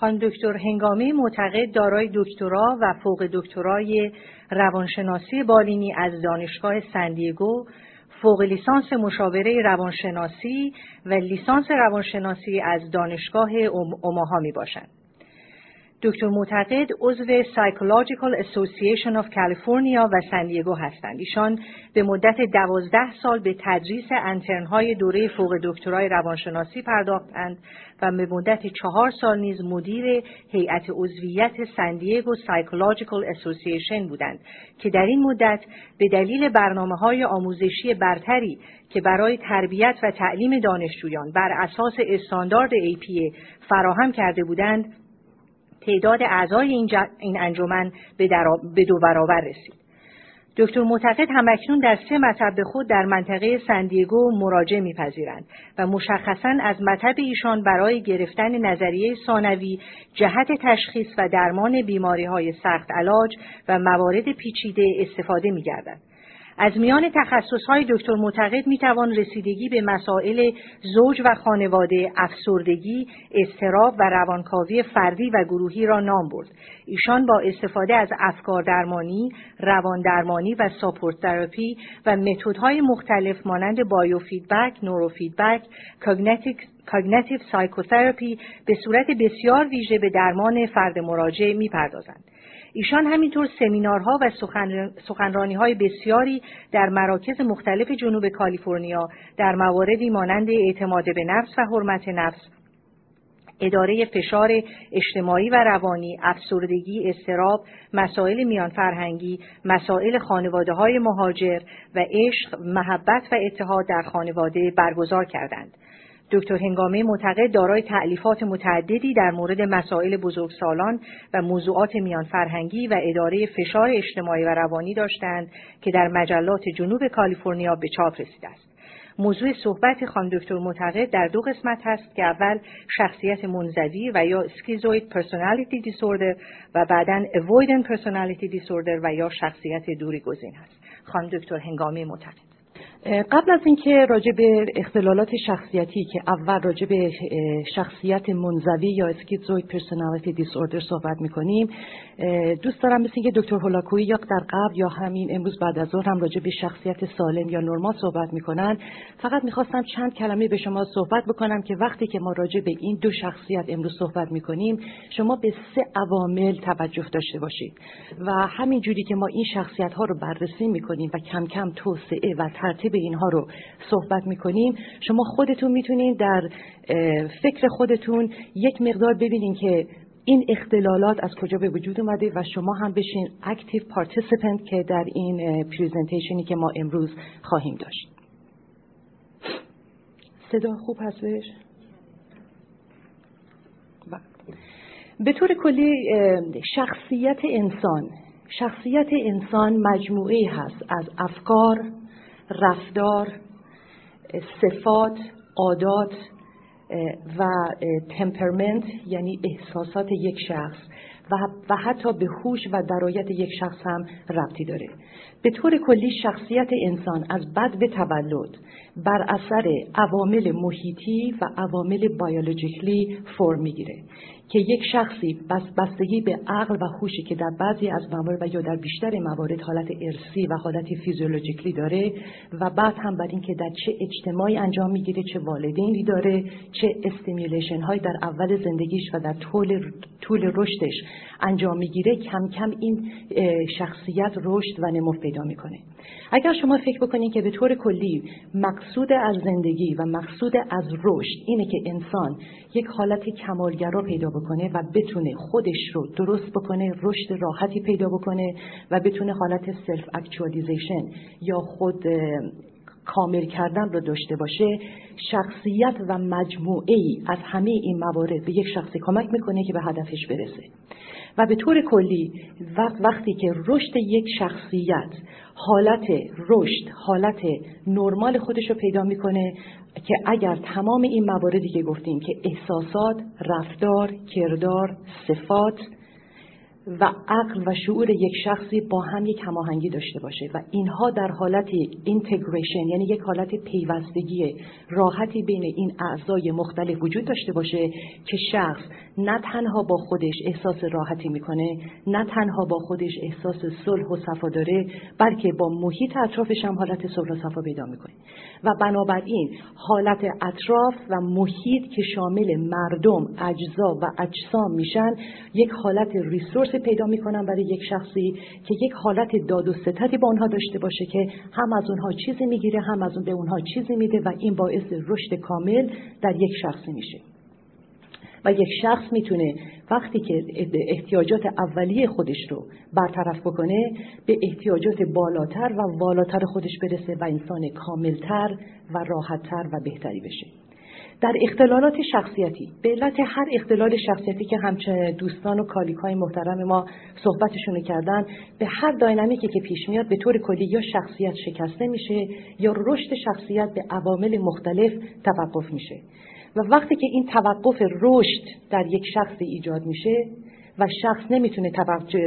خانم دکتر هنگامی معتقد دارای دکترا و فوق دکترای روانشناسی بالینی از دانشگاه سندیگو فوق لیسانس مشاوره روانشناسی و لیسانس روانشناسی از دانشگاه اوماها می باشند. دکتر معتقد عضو Psychological Association of California و سندیگو هستند. ایشان به مدت دوازده سال به تدریس انترنهای دوره فوق دکترای روانشناسی پرداختند و به مدت چهار سال نیز مدیر هیئت عضویت سندیگو Psychological Association بودند که در این مدت به دلیل برنامه های آموزشی برتری که برای تربیت و تعلیم دانشجویان بر اساس استاندارد APA فراهم کرده بودند تعداد اعضای این, این انجمن به, به دو برابر رسید. دکتر معتقد همکنون در سه مطب خود در منطقه سندیگو مراجعه میپذیرند و مشخصا از مطب ایشان برای گرفتن نظریه ثانوی جهت تشخیص و درمان بیماری های سخت علاج و موارد پیچیده استفاده میگردند. از میان های دکتر معتقد می‌توان رسیدگی به مسائل زوج و خانواده، افسردگی، استراب و روانکاوی فردی و گروهی را نام برد. ایشان با استفاده از افکار درمانی، روان درمانی و ساپورت تراپی و متدهای مختلف مانند biofeedback، neurofeedback، cognitive psychotherapy به صورت بسیار ویژه به درمان فرد مراجع می‌پردازند. ایشان همینطور سمینارها و سخنرانی های بسیاری در مراکز مختلف جنوب کالیفرنیا در مواردی مانند اعتماد به نفس و حرمت نفس اداره فشار اجتماعی و روانی، افسردگی، اضطراب، مسائل میان فرهنگی، مسائل خانواده های مهاجر و عشق، محبت و اتحاد در خانواده برگزار کردند. دکتر هنگامه معتقد دارای تعلیفات متعددی در مورد مسائل بزرگسالان و موضوعات میان فرهنگی و اداره فشار اجتماعی و روانی داشتند که در مجلات جنوب کالیفرنیا به چاپ رسیده است. موضوع صحبت خانم دکتر معتقد در دو قسمت هست که اول شخصیت منزوی و یا schizoid personality disorder و بعدا avoidant personality disorder و یا شخصیت دوری گزین هست. خانم دکتر هنگامی معتقد قبل از اینکه راجع به اختلالات شخصیتی که اول راجع به شخصیت منزوی یا schizoid personality disorder صحبت می‌کنیم دوست دارم مثل اینکه دکتر هولاکویی یا در قبل یا همین امروز بعد از ظهر هم راجع به شخصیت سالم یا نرمال صحبت می‌کنن. فقط می‌خواستم چند کلمه به شما صحبت بکنم که وقتی که ما راجع به این دو شخصیت امروز صحبت می‌کنیم شما به سه عوامل توجه داشته باشید و همین جوری که ما این شخصیت ها رو بررسی می‌کنیم و کم کم توسعه و ترتیب به اینها رو صحبت می‌کنیم شما خودتون می‌تونین در فکر خودتون یک مقدار ببینین که این اختلالات از کجا به وجود اومده و شما هم بشین active participant که در این presentation ی که ما امروز خواهیم داشت صدا خوب هستش؟ بله. به طور کلی شخصیت انسان شخصیت انسان مجموعه هست از افکار، رفتار صفات عادات و تمپرمنت یعنی احساسات یک شخص. و حتی به هوش و درایت یک شخص هم ربطی داره. به طور کلی شخصیت انسان از بدو تولد. بر اثر عوامل محیطی و عوامل biologically فرم می‌گیره که یک شخصی بس بستگی به عقل و هوشی که در بعضی از موارد و یا در بیشتر موارد حالت ارثی و حالت physiologically داره و بعد هم بر اینکه در چه اجتماعی انجام می‌گیره چه والدینی داره چه stimulation های در اول زندگیش و در طول طول رشدش انجام می‌گیره کم کم این شخصیت رشد و نمو پیدا می‌کنه. اگر شما فکر بکنید که به طور کلی مقصود از زندگی و مقصود از رشد اینه که انسان یک حالت کمالگرا پیدا بکنه و بتونه خودش رو درست بکنه رشد راحتی پیدا بکنه و بتونه حالت self actualization یا خود کامل کردن رو داشته باشه شخصیت و مجموعه ای از همه این موارد به یک شخصی کمک می‌کنه که به هدفش برسه. و به طور کلی وقت وقتی که رشد یک شخصیت حالت رشد حالت نرمال خودش رو پیدا می‌کنه که اگر تمام این مواردی که گفتیم که احساسات رفتار کردار صفات و عقل و شعور یک شخصی با هم یک هماهنگی داشته باشه و اینها در حالت اینتگریشن یعنی یک حالت پیوستگی راحتی بین این اعضای مختلف وجود داشته باشه که شخص نه تنها با خودش احساس راحتی می‌کنه نه تنها با خودش احساس صلح و صفا داره بلکه با محیط اطرافش هم حالت صلح و صفا پیدا می‌کنه. و بنابراین حالت اطراف و محیط که شامل مردم اجزا و اجسام میشن یک حالت ریسورس پیدا می‌کنن برای یک شخصی که یک حالت داد و ستدی با اونها داشته باشه که هم از اونها چیزی می‌گیره هم از اون به اونها چیزی میده و این باعث رشد کامل در یک شخصی میشه. و یک شخص می‌تونه وقتی که احتیاجات اولیه خودش رو برطرف بکنه به احتیاجات بالاتر و والاتر خودش برسه و انسان کاملتر و راحتتر و بهتری بشه. در اختلالات شخصیتی به علت هر اختلال شخصیتی که همچنین دوستان و کالیکای محترم ما صحبتشون کردن به هر داینامیکی که پیش میاد به طور کلی یا شخصیت شکسته میشه یا رشد شخصیت به عوامل مختلف توقف میشه. و وقتی که این توقف رشد در یک شخص ایجاد میشه و شخص نمی‌تونه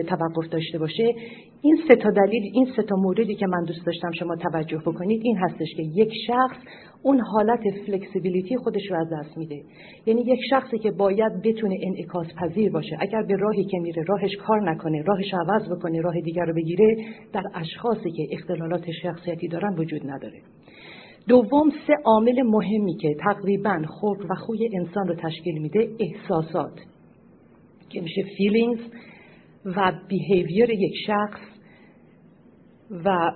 توقف داشته باشه این سه تا دلیل این سه تا موردی که من دوست داشتم شما توجه بکنید این هستش که یک شخص اون حالت فلکسیبیلیتی خودش رو از دست میده. یعنی یک شخصی که باید بتونه انعکاس پذیر باشه. اگر به راهی که میره راهش کار نکنه راهش عوض بکنه راه دیگر رو بگیره در اشخاصی که اختلالات شخصیتی دارن وجود نداره. دوم سه عامل مهمی که تقریبا خلق و خوی انسان رو تشکیل میده احساسات که میشه feelings و behavior یک شخص و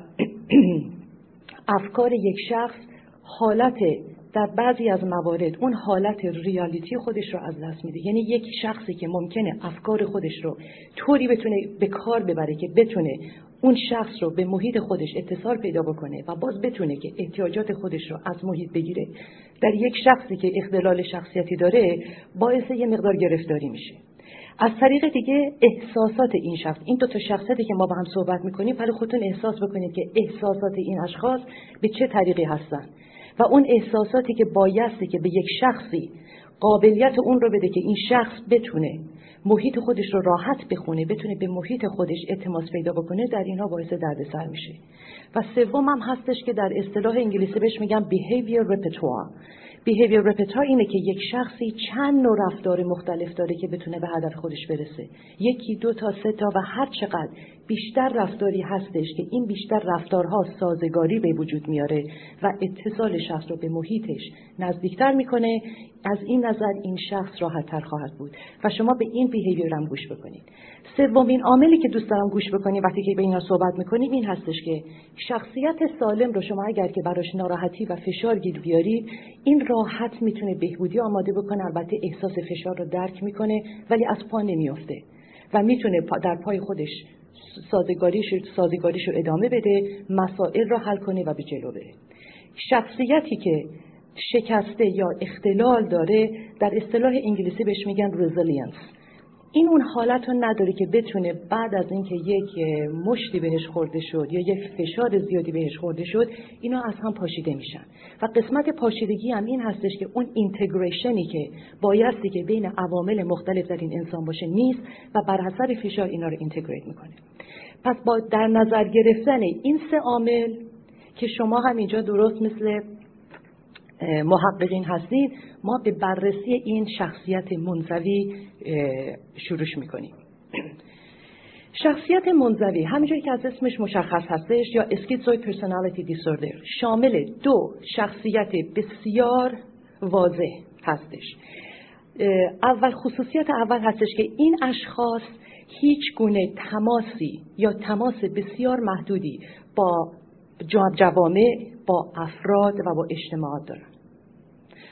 افکار یک شخص حالت در بعضی از موارد اون حالت ریالیتی خودش رو از دست میده. یعنی یک شخصی که ممکنه افکار خودش رو طوری بتونه به کار ببره که بتونه اون شخص رو به محیط خودش اتصال پیدا بکنه و باز بتونه که احتیاجات خودش رو از محیط بگیره در یک شخصی که اختلال شخصیتی داره باعث یه مقدار گرفتاری میشه. از طریق دیگه احساسات این شخص این دو تا شخصیتی که ما با هم صحبت می‌کنیم برای خودتون احساس بکنید که احساسات این اشخاص به چه طریقی هستن. و اون احساساتی که بایستی که به یک شخصی قابلیت اون رو بده که این شخص بتونه محیط خودش رو راحت بخونه بتونه به محیط خودش اعتماس پیدا بکنه در اینها باعث دردسر میشه. و سوم هم هستش که در اصطلاح انگلیسی بهش میگن behavior repertoire. بیهیویر رپتار اینه که یک شخصی چند نوع رفتار مختلف داره که بتونه به هدف خودش برسه. یکی دو تا سه تا و هر چقدر بیشتر رفتاری هستش که این بیشتر رفتارها سازگاری به وجود میاره و اتصال شخص رو به محیطش نزدیکتر می‌کنه. از این نظر این شخص راحتتر خواهد بود. و شما به این بیهیویر هم گوش بکنید. سومین عاملی که دوست دارم گوش بکنید وقتی که به اینا صحبت می‌کنیم این هستش که شخصیت سالم رو شما اگر که براش ناراحتی و فشار گیر بیارید این راحت می‌تونه بهبودی آماده بکنه. البته احساس فشار رو درک می‌کنه ولی از پا نمیافته و می‌تونه در پای خودش سازگاریش, سازگاریش رو ادامه بده مسائل رو حل کنه و به جلو بره. شخصیتی که شکسته یا اختلال داره در اصطلاح انگلیسی بهش میگن resilience این اون حالت رو نداره که بتونه بعد از اینکه یک مشتی بهش خورده شد یا یک فشار زیادی بهش خورده شد اینا از هم پاشیده میشن. و قسمت پاشیدگی هم این هستش که اون integration ی که بایستی که بین عوامل مختلف در این انسان باشه نیست و بر حسب فشار اینا رو integrate می‌کنه. پس با در نظر گرفتن این سه عامل که شما هم اینجا درست مثل محققین هستید ما به بررسی این شخصیت منزوی شروع می‌کنیم. شخصیت منزوی همینجوری که از اسمش مشخص هستش یا schizoid personality disorder شامل دو شخصیت بسیار واضح هستش. اول خصوصیت اول هستش که این اشخاص هیچ گونه تماسی یا تماس بسیار محدودی با جوامع با افراد و با اجتماعات دارن.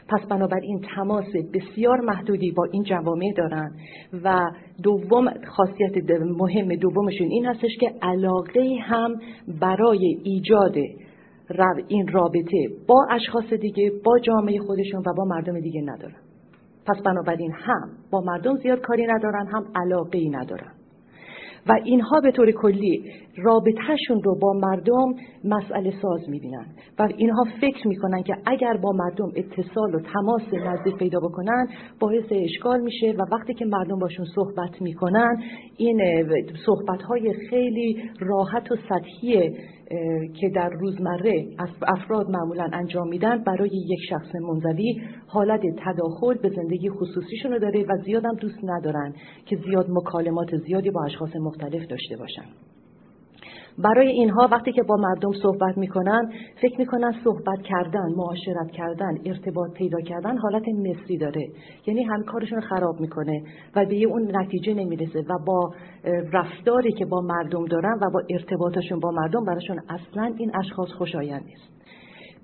پس بنابراین تماس بسیار محدودی با این جوامع دارن و دوم خاصیت مهم دومشون این هستش که علاقه هم برای ایجاد این رابطه با اشخاص دیگه با جامعه خودشون و با مردم دیگه ندارن. پس بنابراین هم با مردم زیاد کاری ندارن هم علاقه ای ندارن. و اینها به طور کلی رابطهشون رو با مردم مسئله ساز می‌بینن و اینها فکر می‌کنن که اگر با مردم اتصال و تماس نزدیک پیدا بکنن باعث اشکال میشه و وقتی که مردم باشون صحبت می‌کنن این صحبت های خیلی راحت و سطحی که در روزمره افراد معمولا انجام میدن برای یک شخص منزوی حالت تداخل به زندگی خصوصیشون رو داره و زیادم دوست ندارن که زیاد مکالمات زیادی با اشخاص مختلف داشته باشن. برای اینها وقتی که با مردم صحبت می‌کنن فکر می‌کنن صحبت کردن معاشرت کردن ارتباط پیدا کردن حالت مصری داره. یعنی هم کارشون خراب می‌کنه و به اون نتیجه نمی‌رسه و با رفتاری که با مردم دارن و با ارتباطشون با مردم براشون اصلا این اشخاص خوشایند نیست.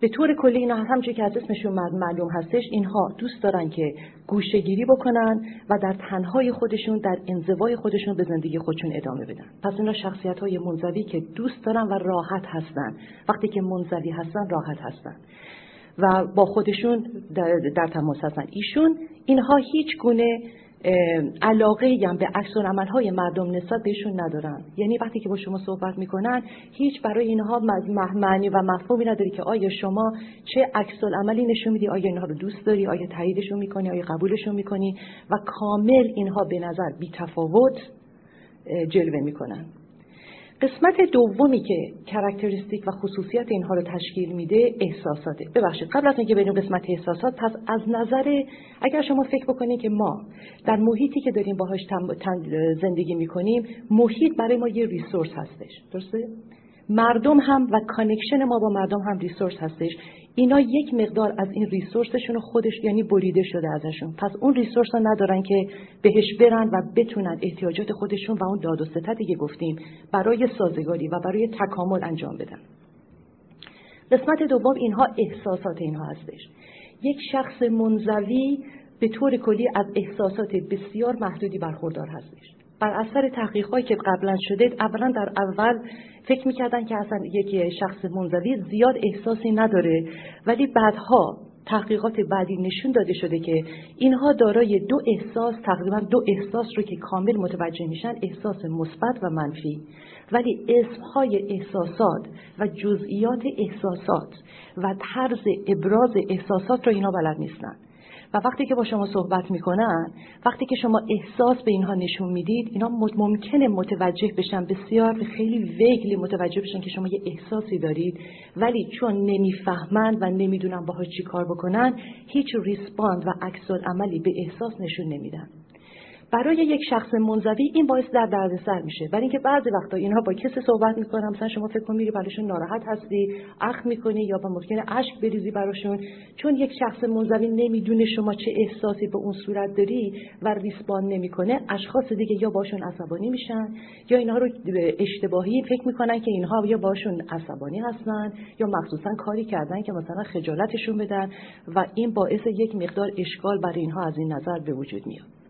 به طور کلی اینا همچون که از اسمشون معلوم هستش اینها دوست دارن که گوشهگیری بکنن و در تنهای خودشون در انزوای خودشون به زندگی خودشون ادامه بدن. پس اینا شخصیت های منزوی که دوست دارن و راحت هستن. وقتی که منزوی هستن راحت هستن. و با خودشون در, در تماس هستن. ایشون اینها هیچ گونه علاقه هم به عکس‌العمل های مردم نسبت بهشون ندارن یعنی وقتی که با شما صحبت می‌کنن هیچ برای اینها معنی و مفهومی نداره که آیا شما چه عکس‌العملی نشون میدی آیا اینها رو دوست داری آیا تاییدشون می‌کنی آیا قبولشون می‌کنی؟ و کاملا اینها به نظر بی تفاوت جلوه می‌کنن. قسمت دومی که characteristic و خصوصیت اینها رو تشکیل میده احساساته. ببخشید قبل از اینکه بریم قسمت احساسات پس از نظر اگر شما فکر بکنید که ما در محیطی که داریم باهاش زندگی می‌کنیم محیط برای ما یه resource هستش. درسته؟ مردم هم و connection ما با مردم هم resource هستش. اینا یک مقدار از این resource شون خودش یعنی بریده شده ازشون. پس اون resource رو ندارن که بهش برن و بتونن احتیاجات خودشون و اون داد و ستدی که گفتیم برای سازگاری و برای تکامل انجام بدن. قسمت دوم اینها احساسات اینها هستش. یک شخص منزوی به طور کلی از احساسات بسیار محدودی برخوردار هستش. بر اثر تحقیقاتی که قبلا شده اولا در اول فکر می‌کردن که اصلا یک شخص منزوی زیاد احساسی نداره ولی بعدها تحقیقات بعدی نشون داده شده که اینها دارای دو احساس تقریبا دو احساس رو که کامل متوجه میشن احساس مثبت و منفی. ولی اسمهای احساسات و جزئیات احساسات و طرز ابراز احساسات رو اینا بلد نیستن. و وقتی که با شما صحبت می‌کنن وقتی که شما احساس به اینها نشون می‌دید اینا ممکنه متوجه بشن. بسیار خیلی ویگلی متوجه بشن که شما یه احساسی دارید. ولی چون نمی‌فهمند و نمی‌دونن باهاش چی کار بکنن هیچ ریسپاند و عکس عملی به احساس نشون نمیدن. برای یک شخص منزوی این باعث در دردسر میشه. برای اینکه بعضی وقتا اینها با کسی صحبت می‌کنن مثلا شما فکر کن میری براشون ناراحت هستی اخ می‌کنی یا با ممکنه اشک بریزی براشون. چون یک شخص منزوی نمی‌دونه شما چه احساسی به اون صورت داری و ریسپان نمی‌کنه اشخاص دیگه یا باشون عصبانی میشن یا اینها رو اشتباهی فکر می‌کنن که اینها یا باشون عصبانی هستن یا مخصوصا کاری کردن که مثلا خجالتشون بدن و این باعث یک مقدار اشکال برای اینها از این نظر به وجود میاد.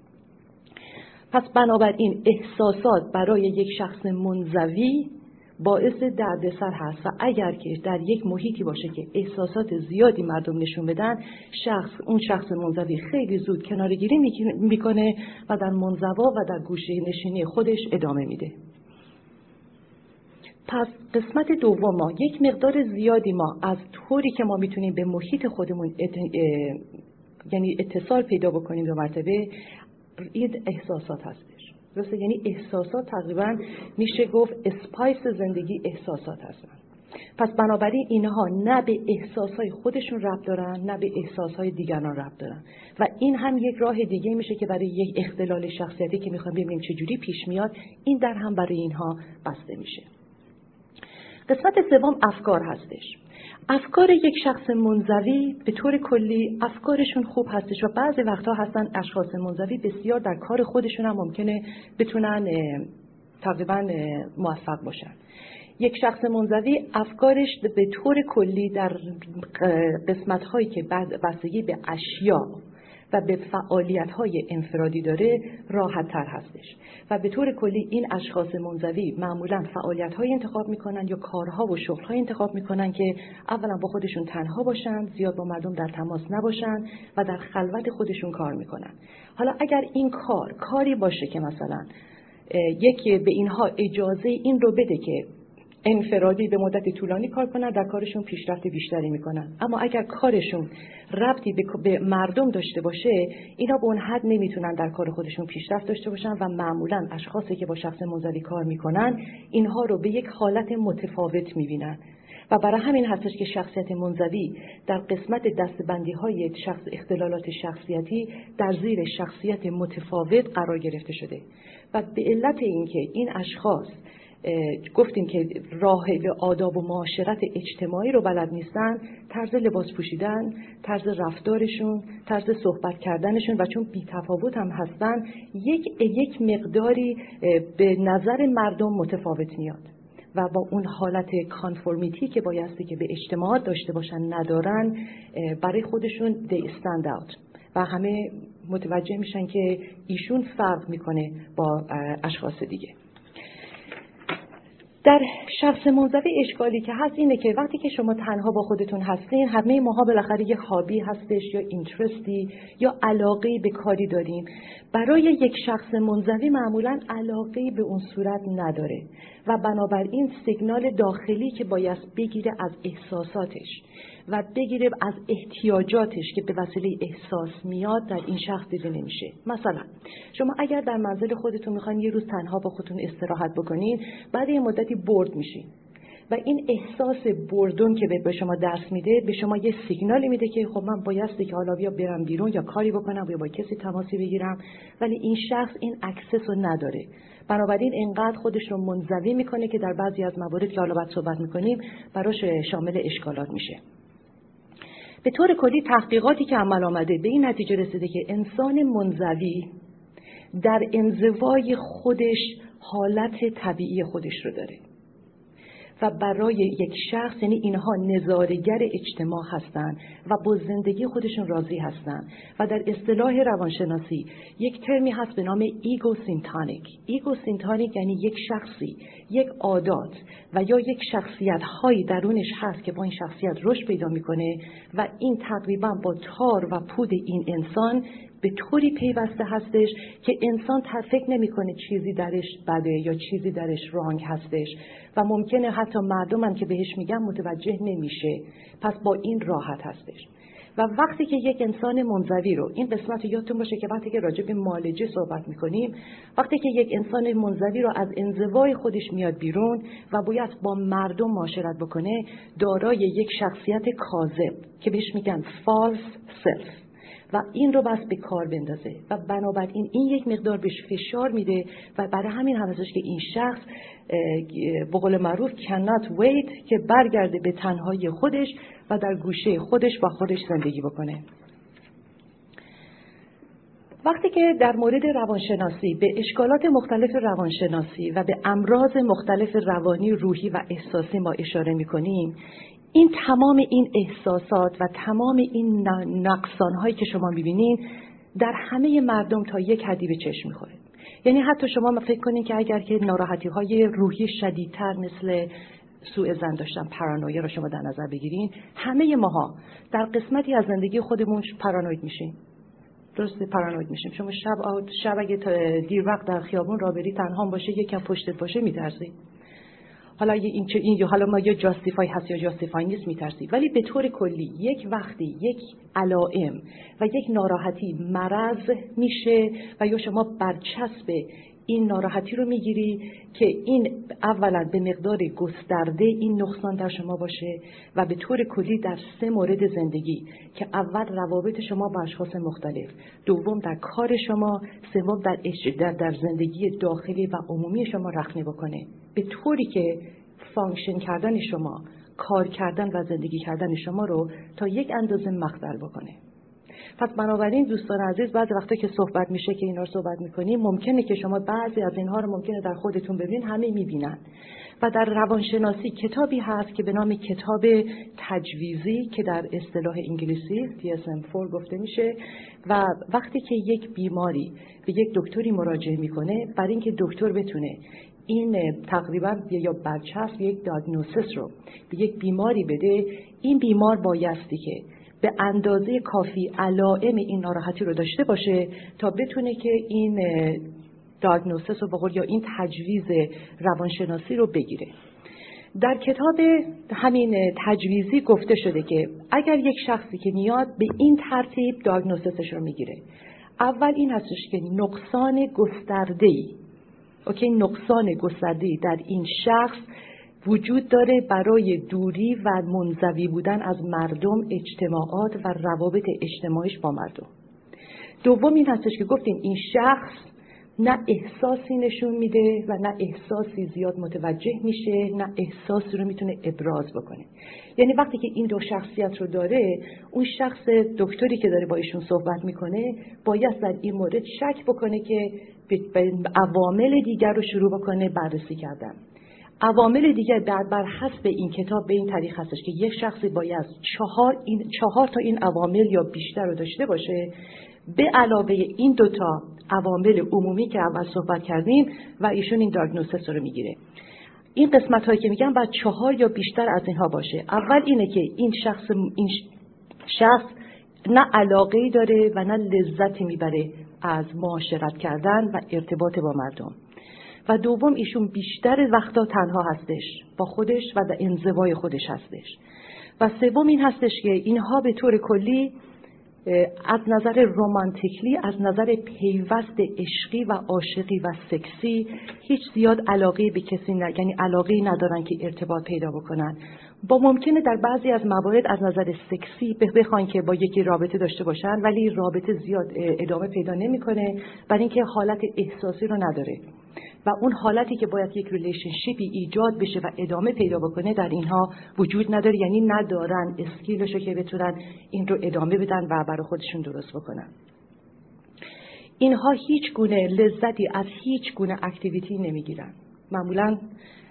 پس بنابراین احساسات برای یک شخص منزوی باعث دردسر هست و اگر که در یک محیطی باشه که احساسات زیادی مردم نشون بدن شخص اون شخص منزوی خیلی زود کنارگیری می‌کنه و در منزوا و در گوشه نشینی خودش ادامه میده. پس قسمت دوم ما یک مقدار زیادی ما از طوری که ما می‌تونیم به محیط خودمون یعنی اتصال پیدا بکنیم دو مرتبه این احساسات هستش. درسته؟ یعنی احساسات تقریبا میشه گفت اسپایس زندگی احساسات هستن. پس بنابراین اینها نه به احساسهای خودشون ربط دارن نه به احساسهای دیگران ربط دارن. و این هم یک راه دیگه میشه که برای یک اختلال شخصیتی که می‌خوایم ببینیم چجوری پیش میاد این در هم برای اینها بسته میشه. قسمت سوم افکار هستش. افکار یک شخص منزوی به طور کلی افکارشون خوب هستش و بعضی وقتها هستن اشخاص منزوی بسیار در کار خودشون هم ممکنه بتونن تقریبا موفق باشن. یک شخص منزوی افکارش به طور کلی در قسمت هایی که بستگی به اشیا و به فعالیت های انفرادی داره راحت تر هستش. و به طور کلی این اشخاص منزوی معمولا فعالیت های انتخاب می‌کنن یا کارها و شغل های انتخاب می‌کنن که اولا با خودشون تنها باشن زیاد با مردم در تماس نباشن و در خلوت خودشون کار می‌کنن. حالا اگر این کار کاری باشه که مثلا یکی به اینها اجازه این رو بده که انفرادی به مدت طولانی کار کنن در کارشون پیشرفت بیشتری می‌کنن اما اگر کارشون ربطی به مردم داشته باشه اینا به اون حد نمی‌تونن در کار خودشون پیشرفت داشته باشن و معمولا اشخاصی که با شخص منزوی کار می‌کنن اینها رو به یک حالت متفاوت می‌بینن. و برای همین هستش که شخصیت منزوی در قسمت دستبندی های شخص اختلالات شخصیتی در زیر شخصیت متفاوت قرار گرفته شده. و به علت اینکه این اشخاص گفتیم که راه به آداب و معاشرت اجتماعی رو بلد نیستن طرز لباس پوشیدن طرز رفتارشون طرز صحبت کردنشون و چون بیتفاوت هم هستن یک یک مقداری به نظر مردم متفاوت میاد. و با اون حالت کانفورمیتی که بایستی که به اجتماع داشته باشن ندارن برای خودشون دی stand out. و همه متوجه میشن که ایشون فرق می‌کنه با اشخاص دیگه. در شخص منزوی اشکالی که هست اینه که وقتی که شما تنها با خودتون هستین همه ماها بالاخره یک هابی هستش یا اینترستی یا علاقه به کاری داریم برای یک شخص منزوی معمولا علاقه به اون صورت نداره و بنابراین سیگنال داخلی که باید بگیره از احساساتش. و بگیره از احتیاجاتش که به وسیله احساس میاد در این شخص دیده نمیشه. مثلا شما اگر در منزل خودتون می‌خواین یه روز تنها با خودتون استراحت بکنین بعد یه مدتی برد میشین. و این احساس بردون که به شما درس میده به شما یه سیگنالی میده که خب من بایستی که حالا بیا برم بیرون یا کاری بکنم یا با کسی تماسی بگیرم. ولی این شخص این access رو نداره. بنابراین انقدر خودش رو منزوی می‌کنه که در بعضی از موارد که حالا باید صحبت می‌کنیم براش شامل اشکالات میشه. به طور کلی تحقیقاتی که عمل آمده به این نتیجه رسیده که انسان منزوی در انزوای خودش حالت طبیعی خودش رو داره. و برای یک شخص یعنی اینها نظاره‌گر اجتماع هستند و با زندگی خودشون راضی هستند. و در اصطلاح روانشناسی یک ترمی هست به نام ego syntonic ego syntonic یعنی یک شخصی یک عادات و یا یک شخصیت هایی درونش هست که با این شخصیت رشد پیدا می‌کنه و این تقریبا با تار و پود این انسان به طوری پیوسته هستش که انسان فکر نمی‌کنه چیزی درش بده یا چیزی درش wrong هستش. و ممکنه حتی مردمم که بهش میگن متوجه نمیشه. پس با این راحت هستش. و وقتی که یک انسان منزوی رو این قسمت یادتون باشه که وقتی که راجع به مالجه صحبت می‌کنیم وقتی که یک انسان منزوی رو از انزوای خودش میاد بیرون و باید با مردم معاشرت بکنه دارای یک شخصیت کاذب که بهش میگن فالس سلف و این رو بس به کار بندازه. و بنابراین این یک مقدار بهش فشار میده و برای همین هم که این شخص به قول معروف cannot wait که برگرده به تنهایی خودش و در گوشه خودش با خودش زندگی بکنه. وقتی که در مورد روانشناسی به اشکالات مختلف روانشناسی و به امراض مختلف روانی روحی و احساسی ما اشاره می‌کنیم این تمام این احساسات و تمام این نقصان هایی که شما می‌بینین در همه مردم تا یک حدی به چشم می‌خوره. یعنی حتی شما فکر کنید که اگر که ناراحتی های روحی شدیدتر مثل سوء زن داشتن پارانویا رو شما در نظر بگیرین همه ماها در قسمتی از زندگی خودمون پارانوید میشیم درست پارانوید میشیم شما شب شب اگه دیر وقت در خیابون را بری تنها باشه یکم پشتت باشه میترسی حالا این چه این حالا ما یا جاستیفای هست یا جاستیفای نیست میترسی ولی به طور کلی یک وقتی یک علائم و یک ناراحتی مرض میشه و یا شما برچسب این ناراحتی رو می‌گیری که این اولا به مقدار گسترده این نقصان در شما باشه و به طور کلی در سه مورد زندگی که اول روابط شما با اشخاص مختلف دوم در کار شما سوم در, در, در زندگی داخلی و عمومی شما رخنه بکنه. به طوری که function کردن شما کار کردن و زندگی کردن شما رو تا یک اندازه مختل بکنه. پس بنابراین دوستان عزیز بعضی وقتا که صحبت میشه که اینا رو صحبت می‌کنیم ممکنه که شما بعضی از اینها رو ممکنه در خودتون ببینید همه می‌بینن. و در روانشناسی کتابی هست که به نام کتاب تجویزی که در اصطلاح انگلیسی DSM-4 گفته میشه و وقتی که یک بیماری به یک دکتری مراجعه می‌کنه برای اینکه دکتر بتونه این تقریبا یا برچسب یک داگنوسس رو به یک بیماری بده این بیمار بایستی که به اندازه کافی علائم این ناراحتی رو داشته باشه تا بتونه که این داگنوسس و یا این تجویز روانشناسی رو بگیره. در کتاب همین تجویزی گفته شده که اگر یک شخصی که میاد به این ترتیب داگنوسسش رو می‌گیره اول این هستش که نقصان گسترده ای اوکی نقصان گسترده در این شخص وجود داره برای دوری و منزوی بودن از مردم اجتماعات و روابط اجتماعیش با مردم. دوم این هستش که گفتیم این شخص نه احساسی نشون میده و نه احساسی زیاد متوجه میشه نه احساسی رو می‌تونه ابراز بکنه. یعنی وقتی که این دو شخصیت رو داره اون شخص دکتری که داره با ایشون صحبت می‌کنه باید در این مورد شک بکنه که به عوامل دیگر رو شروع بکنه بررسی کردن. عوامل دیگر در بر حسب این کتاب به این طریق هستش که یک شخصی باید چهار, این چهار تا این عوامل یا بیشتر رو داشته باشه به علاوه این دوتا عوامل عمومی که اول صحبت کردیم و ایشون این داگنوسس رو می‌گیره. این قسمت هایی که میگم باید چهار یا بیشتر از اینها باشه. اول اینه که این شخص این شخص نه علاقه ای داره و نه لذتی می‌بره از معاشرت کردن و ارتباط با مردم. و دوم ایشون بیشتر وقتا تنها هستش با خودش و در انزوای خودش هستش. و سوم این هستش که اینها به طور کلی از نظر رومانتیکلی از نظر پیوست عشقی و عاشقی و سکسی هیچ زیاد علاقه به کسی نه یعنی علاقه ندارن که ارتباط پیدا بکنن. یا ممکنه در بعضی از موارد از نظر سکسی بخوان که با یکی رابطه داشته باشن ولی رابطه زیاد ادامه پیدا نمی‌کنه برای اینکه حالت احساسی رو نداره. و اون حالتی که باید یک relationship ی ایجاد بشه و ادامه پیدا بکنه در اینها وجود نداره یعنی ندارن skill شو که بتونن این رو ادامه بدن و برای خودشون درست بکنن. اینها هیچ گونه لذتی از هیچ گونه activity نمی‌گیرن. معمولا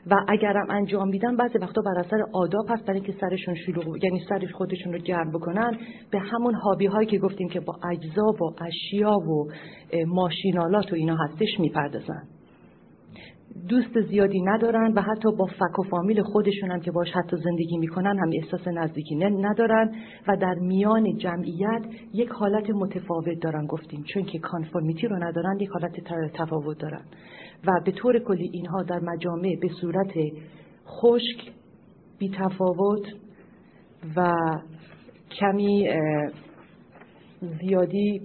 و اگرم انجام میدن بعضی وقتا بر اثر آداب هست برای اینکه سرشون شلوغ یعنی سر خودشون رو گرم بکنن. به همون هابی هایی که گفتیم که با اجزا و اشیا و ماشینالات و اینا هستش می‌پردازن. دوست زیادی ندارن و حتی با فک و فامیل خودشون هم که باش حتی زندگی می‌کنن هم احساس نزدیکی ندارن و در میان جمعیت یک حالت متفاوت دارن گفتیم. چون که کانفورمیتی رو ندارن یک حالت تفاوت دارن. و به طور کلی اینها در مجامع به صورت خشک بی تفاوت و کمی زیادی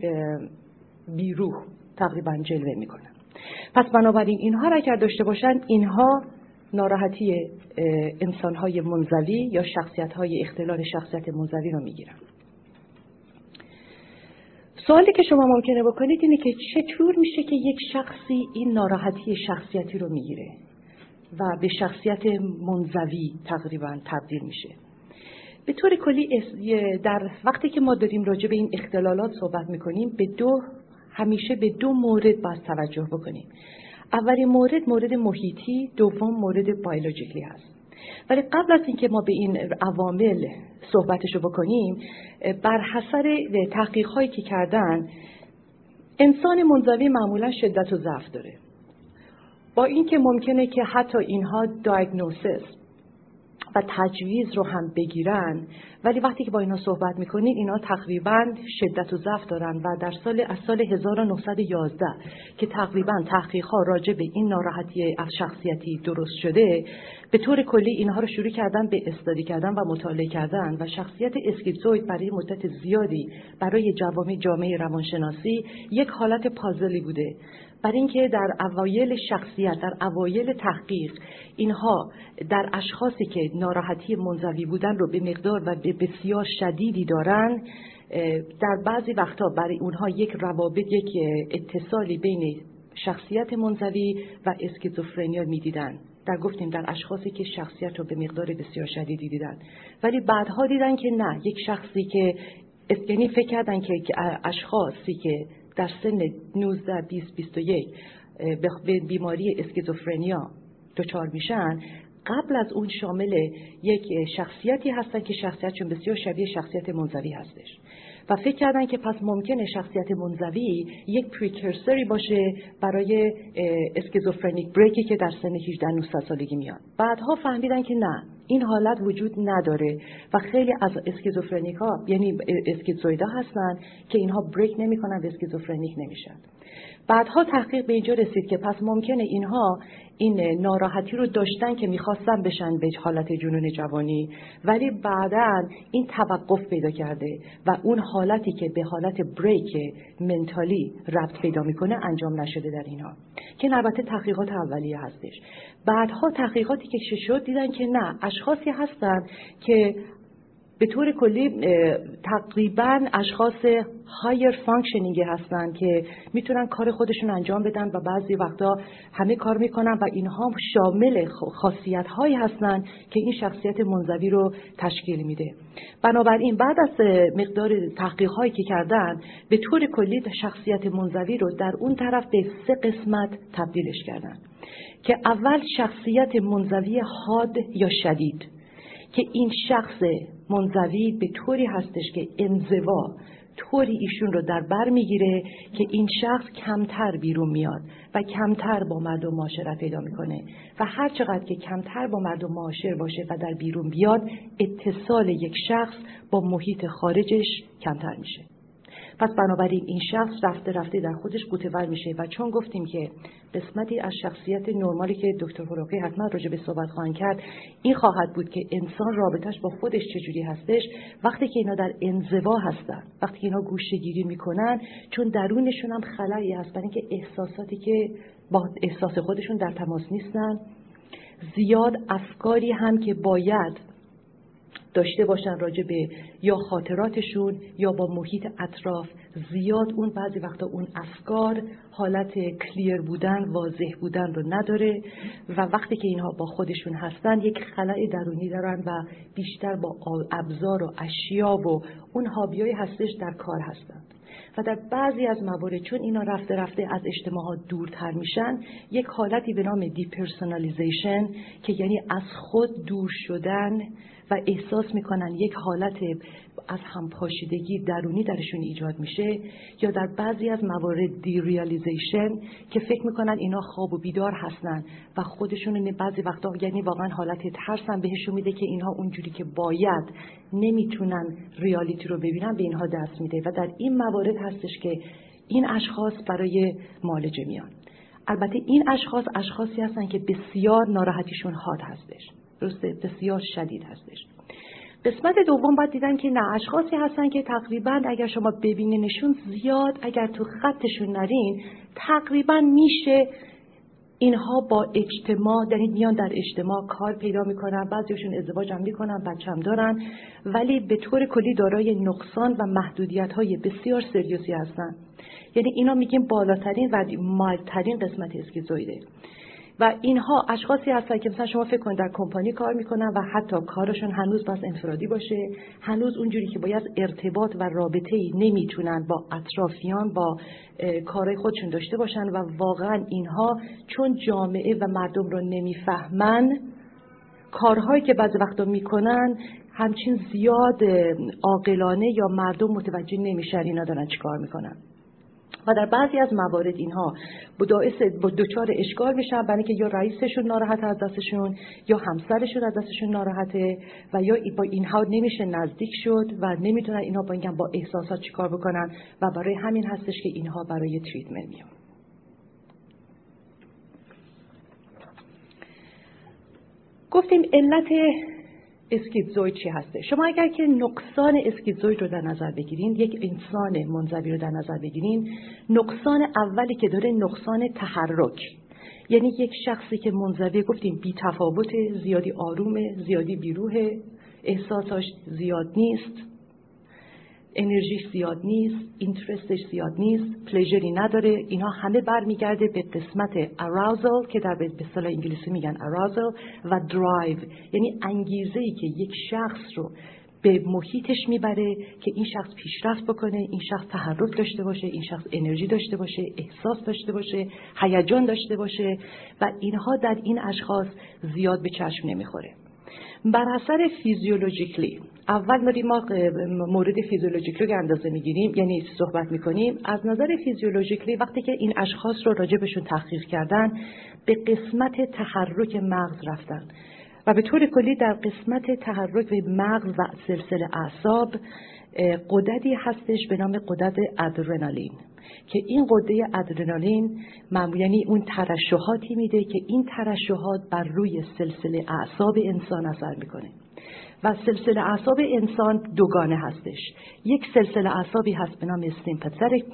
بیروح تقریبا جلوه می‌کنن. پس بنابراین اینها را اگر داشته باشند اینها ناراحتی انسانهای منزوی یا شخصیتهای اختلال شخصیت منزوی رو می‌گیرن سوالی که شما ممکنه بکنید اینه که چطور میشه که یک شخصی این ناراحتی شخصیتی رو می‌گیره و به شخصیت منزوی تقریبا تبدیل میشه. به طور کلی در وقتی که ما داریم راجع به این اختلالات صحبت می‌کنیم به دو همیشه به دو مورد باید توجه بکنیم. اولین مورد مورد محیطی دوم مورد بایولوژیکلی هست. ولی قبل از اینکه ما به این عوامل صحبتشو بکنیم بر حسر تحقیق هایی که کردن انسان منزوی معمولا شدت و ضعف داره. با اینکه ممکنه که حتی اینها دایگنوسس و تجویز رو هم بگیرن. ولی وقتی که با اینا صحبت می‌کنید اینا تقریبا شدت و ضعف دارن و در سال از سال 1911 که تقریبا تحقیق ها راجع به این ناراحتی از شخصیتی درست شده به طور کلی اینها رو شروع کردن به استادی کردن و مطالعه کردن و شخصیت اسکیزوید برای مدت زیادی برای جوامع جامعه روانشناسی یک حالت پازلی بوده. برای اینکه در اوایل شخصیت در اوایل تحقیق اینها در اشخاصی که ناراحتی منزوی بودن رو به مقدار و به بسیار شدیدی دارن در بعضی وقتا برای اونها یک روابط یک اتصالی بین شخصیت منزوی و اسکیزوفرنیا می‌دیدن. در گفتیم در اشخاصی که شخصیت رو به مقدار بسیار شدیدی دیدن. ولی بعدها دیدن که نه یک شخصی که یعنی فکر کردن که اشخاصی که در سن 19 20 21 به بیماری اسکیزوفرنیا دچار میشن. قبل از اون شامل یک شخصیتی هستن که شخصیتشون بسیار شبیه شخصیت منزوی هستش. و فکر کردن که پس ممکنه شخصیت منزوی یک precursor ی باشه برای schizophrenic break ی که در سن 18 19 سالگی میاد بعدها فهمیدن که نه. این حالت وجود نداره و خیلی از schizophrenic ها یعنی schizoid ا هستن که اینها break نمی‌کنن و schizophrenic نمیشن. بعدها تحقیق به اینجا رسید که پس ممکنه اینها این ناراحتی رو داشتن که می‌خواستن بشن به حالت جنون جوانی ولی بعدا این توقف پیدا کرده و اون حالتی که به حالت break mental ی ربط پیدا می‌کنه انجام نشده در اینها که البته تحقیقات اولیه هستش. بعدها تحقیقاتی که شد دیدن که نه اشخاصی هستن که به طور کلی تقریبا اشخاص higher functioning هستن که می‌تونن کار خودشون انجام بدن و بعضی وقتا همه کار می‌کنن و اینها شامل خاصیت هایی هستن که این شخصیت منزوی رو تشکیل میده. بنابراین بعد از مقدار تحقیق هایی که کردن به طور کلی شخصیت منزوی رو در اون طرف به سه قسمت تبدیلش کردن که اول شخصیت منزوی حاد یا شدید. که این شخص منزوی به طوری هستش که انزوا طوری ایشون رو در بر می‌گیره که این شخص کمتر بیرون میاد و کمتر با مردم معاشرت پیدا می‌کنه. و هر چقدر که کمتر با مردم معاشر باشه و در بیرون بیاد اتصال یک شخص با محیط خارجش کمتر میشه. پس بنابراین این شخص رفته رفته در خودش قوتور میشه و چون گفتیم که قسمتی از شخصیت نرمالی که دکتر فروقی حتما راجع به صحبت خواهند کرد این خواهد بود که انسان رابطش با خودش چجوری هستش. وقتی که اینا در انزوا هستن وقتی که اینا گوشه گیری می‌کنن چون درونشون هم خلایی هست برای اینکه احساساتی که با احساس خودشون در تماس نیستن زیاد افکاری هم که باید داشته باشن راجع به یا خاطراتشون یا با محیط اطراف زیاد اون بعضی وقتا اون افکار حالت کلیر بودن واضح بودن رو نداره و وقتی که اینها با خودشون هستن یک خلای درونی دارن و بیشتر با ابزار و اشیا و اون hobby های هستش در کار هستن. و در بعضی از موارد چون اینا رفته رفته از اجتماعات دورتر میشن یک حالتی به نام depersonalization که یعنی از خود دور شدن و احساس می‌کنن یک حالت از همپاشیدگی درونی درشون ایجاد میشه یا در بعضی از موارد derealization که فکر می‌کنن اینا خواب و بیدار هستن و خودشون بعضی وقتا یعنی واقعا حالت ترسن بهشون میده که اینها اونجوری که باید نمی‌تونن ریالیتی رو ببینن به اینها دست میده و در این موارد هستش که این اشخاص برای معالجه میان. البته این اشخاص اشخاصی هستن که بسیار ناراحتیشون حاد هستش. درسته بسیار شدید هستش. قسمت دوم باید دیدن که نه اشخاصی هستن که تقریبا اگر شما ببینینشون زیاد اگر تو خطشون نرین تقریبا میشه اینها با اجتماع در میان در اجتماع کار پیدا می‌کنن بعضیشون ازدواج هم می‌کنن بچه هم دارن ولی به طور کلی دارای نقصان و محدودیت های بسیار سریوسی هستن. یعنی اینا میگیم بالاترین و مالترین قسمت اسکیزویده و اینها اشخاصی هستن که مثلا شما فکر کنید در کمپانی کار می‌کنن و حتی کارشون هنوز باز انفرادی باشه هنوز اونجوری که باید ارتباط و رابطه ای نمی‌تونن با اطرافیان با کارهای خودشون داشته باشن و واقعا اینها چون جامعه و مردم رو نمی‌فهمن کارهایی که بعضی وقتا می‌کنن همچین زیاد عاقلانه یا مردم متوجه نمیشن اینا دارن چیکار می‌کنن. و در بعضی از موارد اینها با دچار اشکال میشن برای که یا رئیسشون ناراحت از دستشون یا همسرشون از دستشون ناراحته و یا با اینها نمیشه نزدیک شد و نمی‌تونن اینها با اینکه با احساسات چیکار بکنن و برای همین هستش که اینها برای تریتمنت میان. گفتیم علت اسکیزوید چی هسته. شما اگر که نقصان اسکیزوید رو در نظر بگیرین یک انسان منزوی رو در نظر بگیرین نقصان اولی که داره نقصان تحرک. یعنی یک شخصی که منزوی گفتیم بی تفاوت زیادی آرومه زیادی بیروه احساساش زیاد نیست. انرژیش زیاد نیست interest ش زیاد نیست pleasure ی نداره. اینا همه برمیگرده به قسمت arousal که در به اصطلاح انگلیسی میگن arousal و درایو یعنی انگیزه ای که یک شخص رو به محیطش می‌بره که این شخص پیشرفت بکنه این شخص تحرک داشته باشه این شخص انرژی داشته باشه احساس داشته باشه هیجان داشته باشه و اینها در این اشخاص زیاد به چشم نمی‌خوره. بر اثر فیزیولوژیکلی اول ما مورد فیزیولوژیکلی اندازه می‌گیریم یعنی صحبت می‌کنیم؟ از نظر فیزیولوژیکلی وقتی که این اشخاص رو راجبشون تحقیق کردن به قسمت تحرک مغز رفتن. و به طور کلی در قسمت تحرک مغز و سلسله اعصاب قدرتی هستش به نام قدرت ادرنالین. که این قده ادرنالین یعنی اون ترشحاتی میده که این ترشحات بر روی سلسله اعصاب انسان اثر می‌کنه. و سلسله اعصاب انسان دوگانه هستش. یک سلسله اعصابی هست به نام سیمپاتیک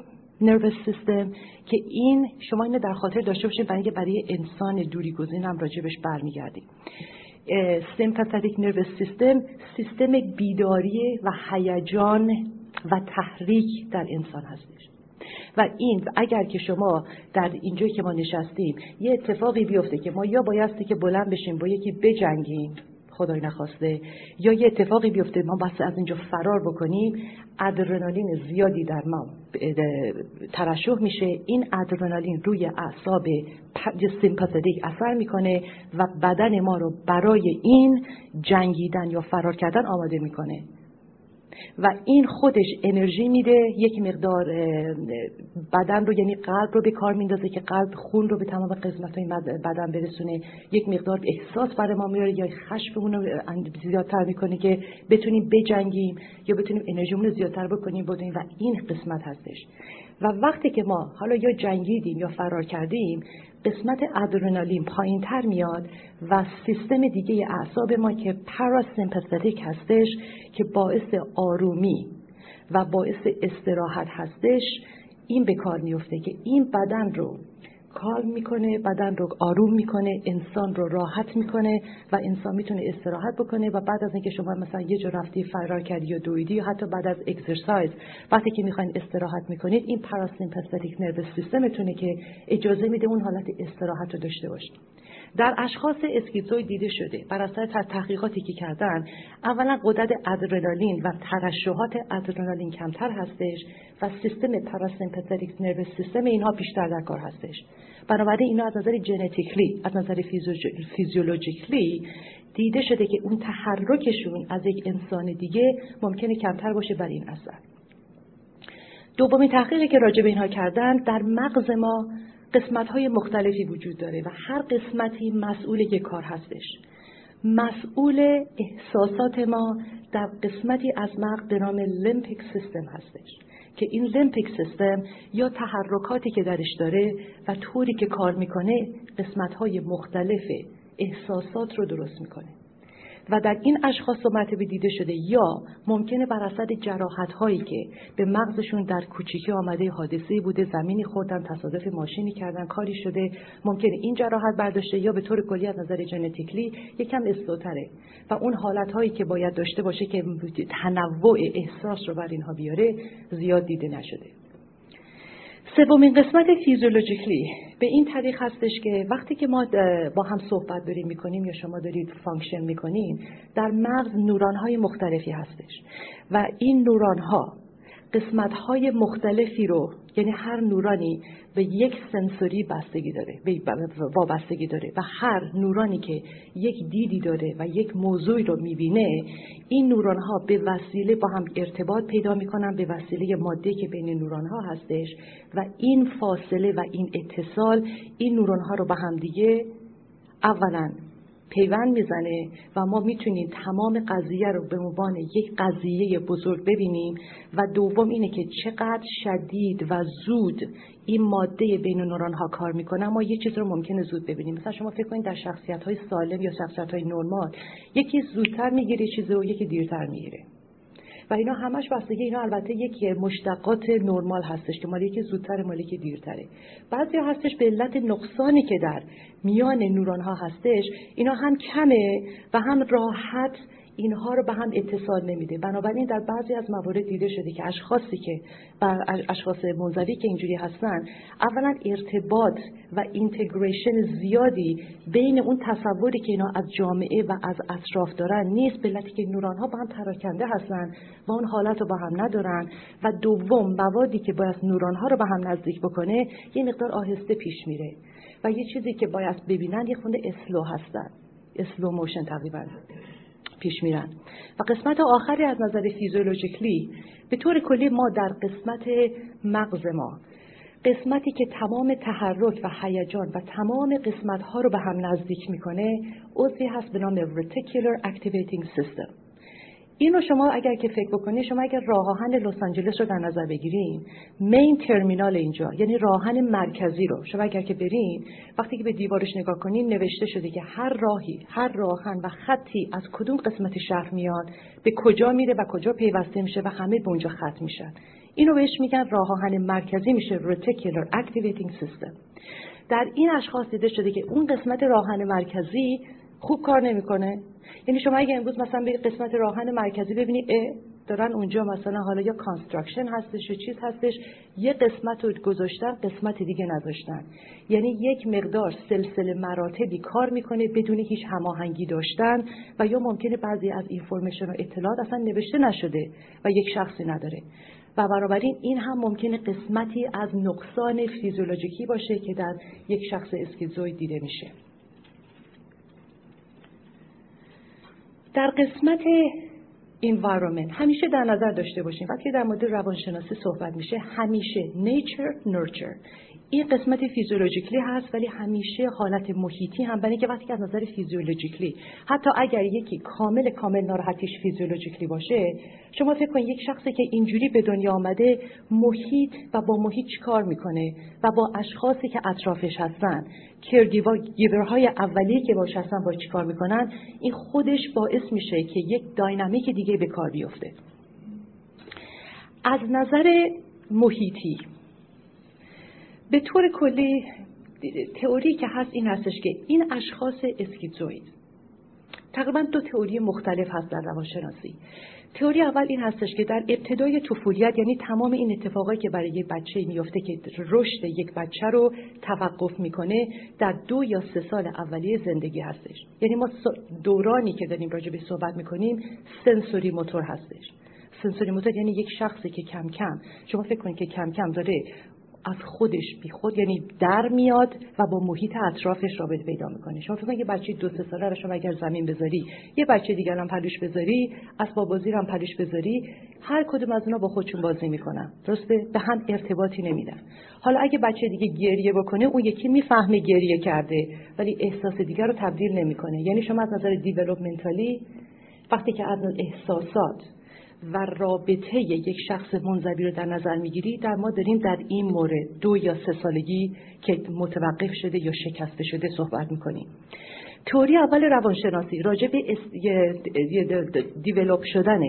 نروس سیستم که این شما اینو در خاطر داشته باشید برای برای انسان دوری گزین هم راجبش برمیگردیم. سیمپاتیک نروس سیستم سیستم بیداری و هیجان و تحریک در انسان هستش. و این اگر که شما در اینجایی که ما نشستیم یه اتفاقی بیفته که ما یا بایستی که بلند بشیم با یکی بجنگیم خدای نخواسته. یا یه اتفاقی بیفته ما بس از اینجا فرار بکنیم ادرنالین زیادی در ما ترشح میشه. این ادرنالین روی اعصاب سیمپاتیک اثر می‌کنه و بدن ما رو برای این جنگیدن یا فرار کردن آماده می‌کنه. و این خودش انرژی میده یک مقدار بدن رو یعنی قلب رو به کار میندازه که قلب خون رو به تمام قسمت های بدن برسونه. یک مقدار احساس برای ما میاره یا خشممون رو زیادتر می‌کنه که بتونیم بجنگیم یا بتونیم انرژیمون رو زیادتر بکنیم بودیم و این قسمت هستش. و وقتی که ما حالا یا جنگیدیم یا فرار کردیم قسمت ادرنالین پایین تر میاد و سیستم دیگه اعصاب ما که پاراسیمپاتیک هستش که باعث آرومی و باعث استراحت هستش این به کار میفته که این بدن رو کار می‌کنه بدن رو آروم می‌کنه انسان رو راحت می‌کنه و انسان می‌تونه استراحت بکنه و بعد از اینکه شما مثلا یه جا رفتی فرار کردی یا دویدی یا حتی بعد از اکسرسایز وقتی که می‌خواین استراحت می‌کنید این پاراسیمپاتیک نرو سیستمتونه که اجازه میده اون حالت استراحت رو داشته باشید. در اشخاص اسکیزوید دیده شده. بر اساس تحقیقاتی که کردن اولا قدرت ادرنالین و ترشحات ادرنالین کمتر هستش و سیستم پاراسیمپاتیک نرو سیستم اینها بیشتر در کار هستش. بنابراین اینا از نظر ژنتیکلی از نظر فیزیولوژیکلی دیده شده که اون تحرکشون از یک انسان دیگه ممکنه کمتر باشه بر این اثر. دومین تحقیقی که راجع به اینها کردن در مغز ما قسمت های مختلفی وجود داره و هر قسمتی مسئول یک کار هستش. مسئول احساسات ما در قسمتی از مغز به نام لیمپیک سیستم هستش که این لیمپیک سیستم یا تحرکاتی که درش داره و طوری که کار می‌کنه قسمت های مختلف احساسات رو درست می‌کنه. و در این اشخاص مرتبه دیده شده یا ممکنه بر اثر جراحت هایی که به مغزشون در کوچیکی آمده حادثه بوده زمینی خوردن تصادف ماشینی کردن کاری شده ممکنه این جراحت برداشته یا به طور کلی از نظر genetically یکم slow تره. و اون حالت هایی که باید داشته باشه که تنوع احساس رو بر اینها بیاره زیاد دیده نشده. سومین قسمت physiologically. به این طریق هستش که وقتی که ما با هم صحبت داریم می‌کنیم یا شما دارید function می‌کنیم در مغز نورون های مختلفی هستش. و این نورون ها قسمت های مختلفی رو یعنی هر نورونی به یک سنسوری بستگی داره وابستگی داره و هر نورانی که یک دیدی داره و یک موضوعی رو می‌بینه این نوران ها به وسیله با هم ارتباط پیدا می‌کنن به وسیله ماده که بین نوران ها هستش و این فاصله و این اتصال این نوران ها رو به هم دیگه اولا پیوند می‌زنه و ما می‌تونیم تمام قضیه رو به عنوان یک قضیه بزرگ ببینیم و دوم اینه که چقدر شدید و زود این ماده بین نوران ها کار می‌کنه. ما یه چیز رو ممکنه زود ببینیم. مثلا شما فکر کنید در شخصیت های سالم یا شخصیت های نرمال یکی زودتر می‌گیره چیزی و یکی دیرتر می‌گیره. و اینا همش بستگی اینا البته یک مشتقات نرمال هستش که مالی که زودتر مالی که دیرتره. بعضی هستش به علت نقصانی که در میان نوران ها هستش اینا هم کمه و هم راحت اینها رو به هم اتصال نمیده. بنابراین در بعضی از موارد دیده شده که اشخاصی که اشخاص منزوی که اینجوری هستن اولا ارتباط و اینتگریشن زیادی بین اون تصوری که اینا از جامعه و از اطراف دارن نیست به که نوران ها با هم پراکنده هستن و اون حالت رو با هم ندارن. و دوم موادی که باید نوران ها رو به هم نزدیک بکنه یه مقدار آهسته پیش میره و یه چیزی که باید ببینن یه خونده اسلو هستن. slow motion تقریبا. پیش میرن. و قسمت آخری از نظر physiologically به طور کلی ما در قسمت مغز ما قسمتی که تمام تحرک و هیجان و تمام قسمت ها رو به هم نزدیک می‌کنه عضوی هست به نام Reticular Activating System. اینو شما اگر که فکر بکنید شما اگر راه آهن لس آنجلس رو در نظر بگیریم main terminal اینجا یعنی راه آهن مرکزی رو شما اگر که برین وقتی که به دیوارش نگاه کنین نوشته شده که هر راهی هر راه آهن و خطی از کدوم قسمت شهر میاد به کجا میره و کجا پیوسته میشه و همه به اونجا ختم میشن. اینو بهش میگن راه آهن مرکزی میشه reticular activating system. در این اشخاص دیده شده که اون قسمت راه آهن مرکزی خوب کار نمی‌کنه. یعنی شما اگه امروز مثلا به قسمت راه آهن مرکزی ببینید دارن اونجا مثلا حالا یا construction هستش یا چیز هستش یه قسمت رو گذاشتن قسمت دیگه نذاشتن یعنی یک مقدار سلسله مراتبی کار می‌کنه بدون هیچ هماهنگی داشتن و یا ممکنه بعضی از اینفورمیشن و اطلاعات اصلا نوشته نشده و یک شخصی نداره. و بنابراین این هم ممکنه قسمتی از نقصان فیزیولوژیکی باشه که در یک شخص اسکیزوید دیده میشه. در قسمت environment. همیشه در نظر داشته باشیم. وقتی در مورد روانشناسی صحبت میشه همیشه nature nurture. این قسمت فیزیولوژیکلی هست ولی همیشه حالت محیطی هم برای که وقتی از نظر فیزیولوژیکلی حتی اگر یکی کامل کامل ناراحتیش فیزیولوژیکلی باشه شما فکر کنید یک شخصی که اینجوری به دنیا آمده محیط و با محیط کار می‌کنه؟ و با اشخاصی که اطرافش هستن های اولیه که باش هستن با کار می‌کنن؟ این خودش باعث میشه که یک داینامیک دیگه به کار بیفته. از نظر محیطی به طور کلی تئوری که هست این هستش که این اشخاص اسکیزوید تقریبا دو تئوری مختلف هست در روانشناسی. تئوری اول این هستش که در ابتدای طفولیت یعنی تمام این اتفاقایی که برای یک بچه میفته که رشد یک بچه رو توقف می‌کنه در دو یا سه سال اولیه زندگی هستش. یعنی ما دورانی که داریم راجع به صحبت می‌کنیم سنسوری موتور هستش. سنسوری موتور یعنی یک شخصی که کم کم شما فکر کنید که کم کم داره از خودش بی خود یعنی در میاد و با محیط اطرافش رابطه پیدا می‌کنه. شما فکر یه بچه دو سه ساله رو شما اگر زمین بذاری یه بچه دیگر هم پلوش بذاری اسباب بازی هم پلوش بذاری هر کدوم از اونا با خودشون بازی می‌کنن. درسته؟ به هم ارتباطی نمیدن. حالا اگه بچه دیگه گریه بکنه اون یکی می‌فهمه گریه کرده ولی احساس دیگر رو تبدیل نمی‌کنه. یعنی شما از نظر دیولپمنتالی وقتی که از احساسات و رابطه یک شخص منظوی رو در نظر می‌گیری در ما داریم در این مورد دو یا سه سالگی که متوقف شده یا شکسته شده صحبت می‌کنیم. تئوری اول روانشناسی راجع به دیولوب شدن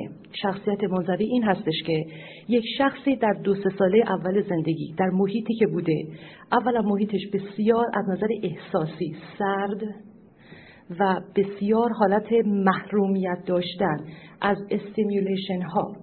شخصیت منظوی این هستش که یک شخصی در دو سه ساله اول زندگی در محیطی که بوده اولا محیطش بسیار از نظر احساسی سرد و بسیار حالت محرومیت داشتن از stimulation ها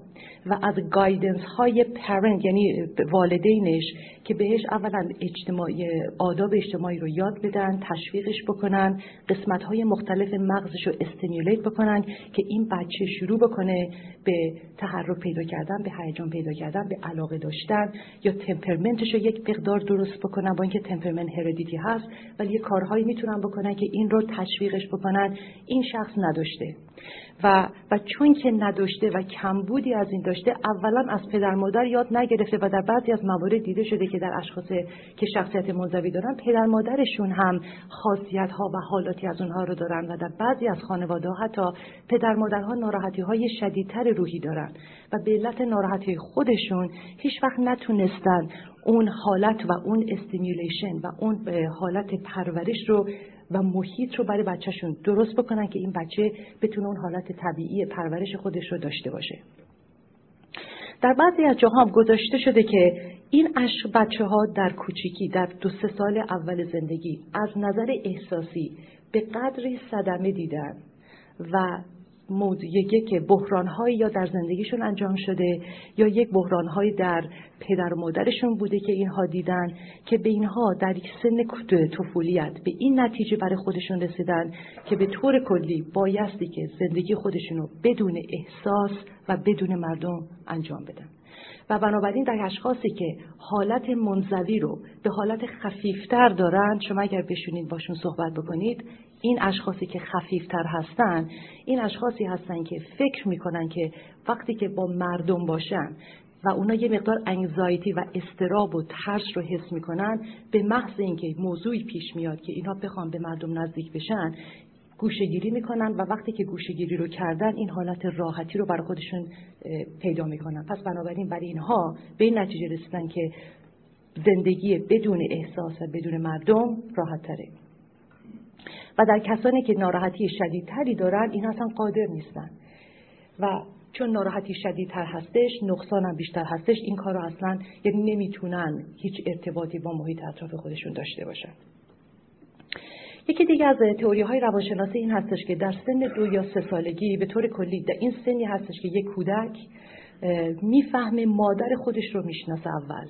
و از guidance های parent یعنی والدینش که بهش اولا اجتماعی آداب اجتماعی رو یاد بدن تشویقش بکنن قسمت های مختلف مغزش رو stimulate بکنن که این بچه شروع بکنه به تحرک پیدا کردن به هیجان پیدا کردن به علاقه داشتن یا تمپرمنتش رو یک مقدار درست بکنن با اینکه تمپرمنت هردیتی هست ولی یه کارهایی می‌تونن بکنن که این رو تشویقش بکنن. این شخص نداشته. و و چون که نداشته و کمبودی از این داشته اولا از پدر مادر یاد نگرفته و در بعضی از موارد دیده شده که در اشخاص که شخصیت منزوی دارن پدر مادرشون هم خاصیت ها و حالاتی از اونها رو دارن و در بعضی از خانواده حتی پدر مادرها ناراحتی های شدیدتر روحی دارن و به علت ناراحتی خودشون هیچ وقت نتونستن اون حالت و اون stimulation و اون حالت پرورش رو و محیط رو برای بچهشون درست بکنن که این بچه بتونه اون حالت طبیعی پرورش خودش رو داشته باشه. در بعضی از جاها گذاشته شده که این عشق بچه ها در کوچیکی در دو سه سال اول زندگی از نظر احساسی به قدری صدمه دیدن و یک بحرانهایی یا در زندگیشون انجام شده یا یک بحرانهایی در پدر و مادرشون بوده که اینها دیدن که به اینها در یک سن طفولیت به این نتیجه برای خودشون رسیدن که به طور کلی بایستی که زندگی خودشونو بدون احساس و بدون مردم انجام بدن. و بنابراین در اشخاصی که حالت منزوی رو به حالت خفیفتر دارن شما اگر بشونید باشون صحبت بکنید این اشخاصی که خفیفتر هستن این اشخاصی هستن که فکر می‌کنن که وقتی که با مردم باشن و اونا یه مقدار انگزایتی و استراب و ترس رو حس می‌کنن به محض اینکه موضوعی پیش میاد که اینا بخوان به مردم نزدیک بشن گوشگیری می‌کنن و وقتی که گوشگیری رو کردن این حالت راحتی رو برای خودشون پیدا می‌کنن. پس بنابراین برای اینها به این نتیجه رسیدن که زندگی بدون احساس و بدون مردم راحت تره و در کسانی که ناراحتی شدیدتری دارن این اصلا قادر نیستن. و چون ناراحتی شدیدتر هستش نقصان هم بیشتر هستش این کار رو اصلا یعنی نمی‌تونن هیچ ارتباطی با محیط اطراف خودشون داشته باشن. یکی دیگه از تئوری های روانشناسی این هستش که در سن دو یا سه سالگی به طور کلی در این سنی هستش که یک کودک می‌فهمه مادر خودش رو می‌شناسه اول.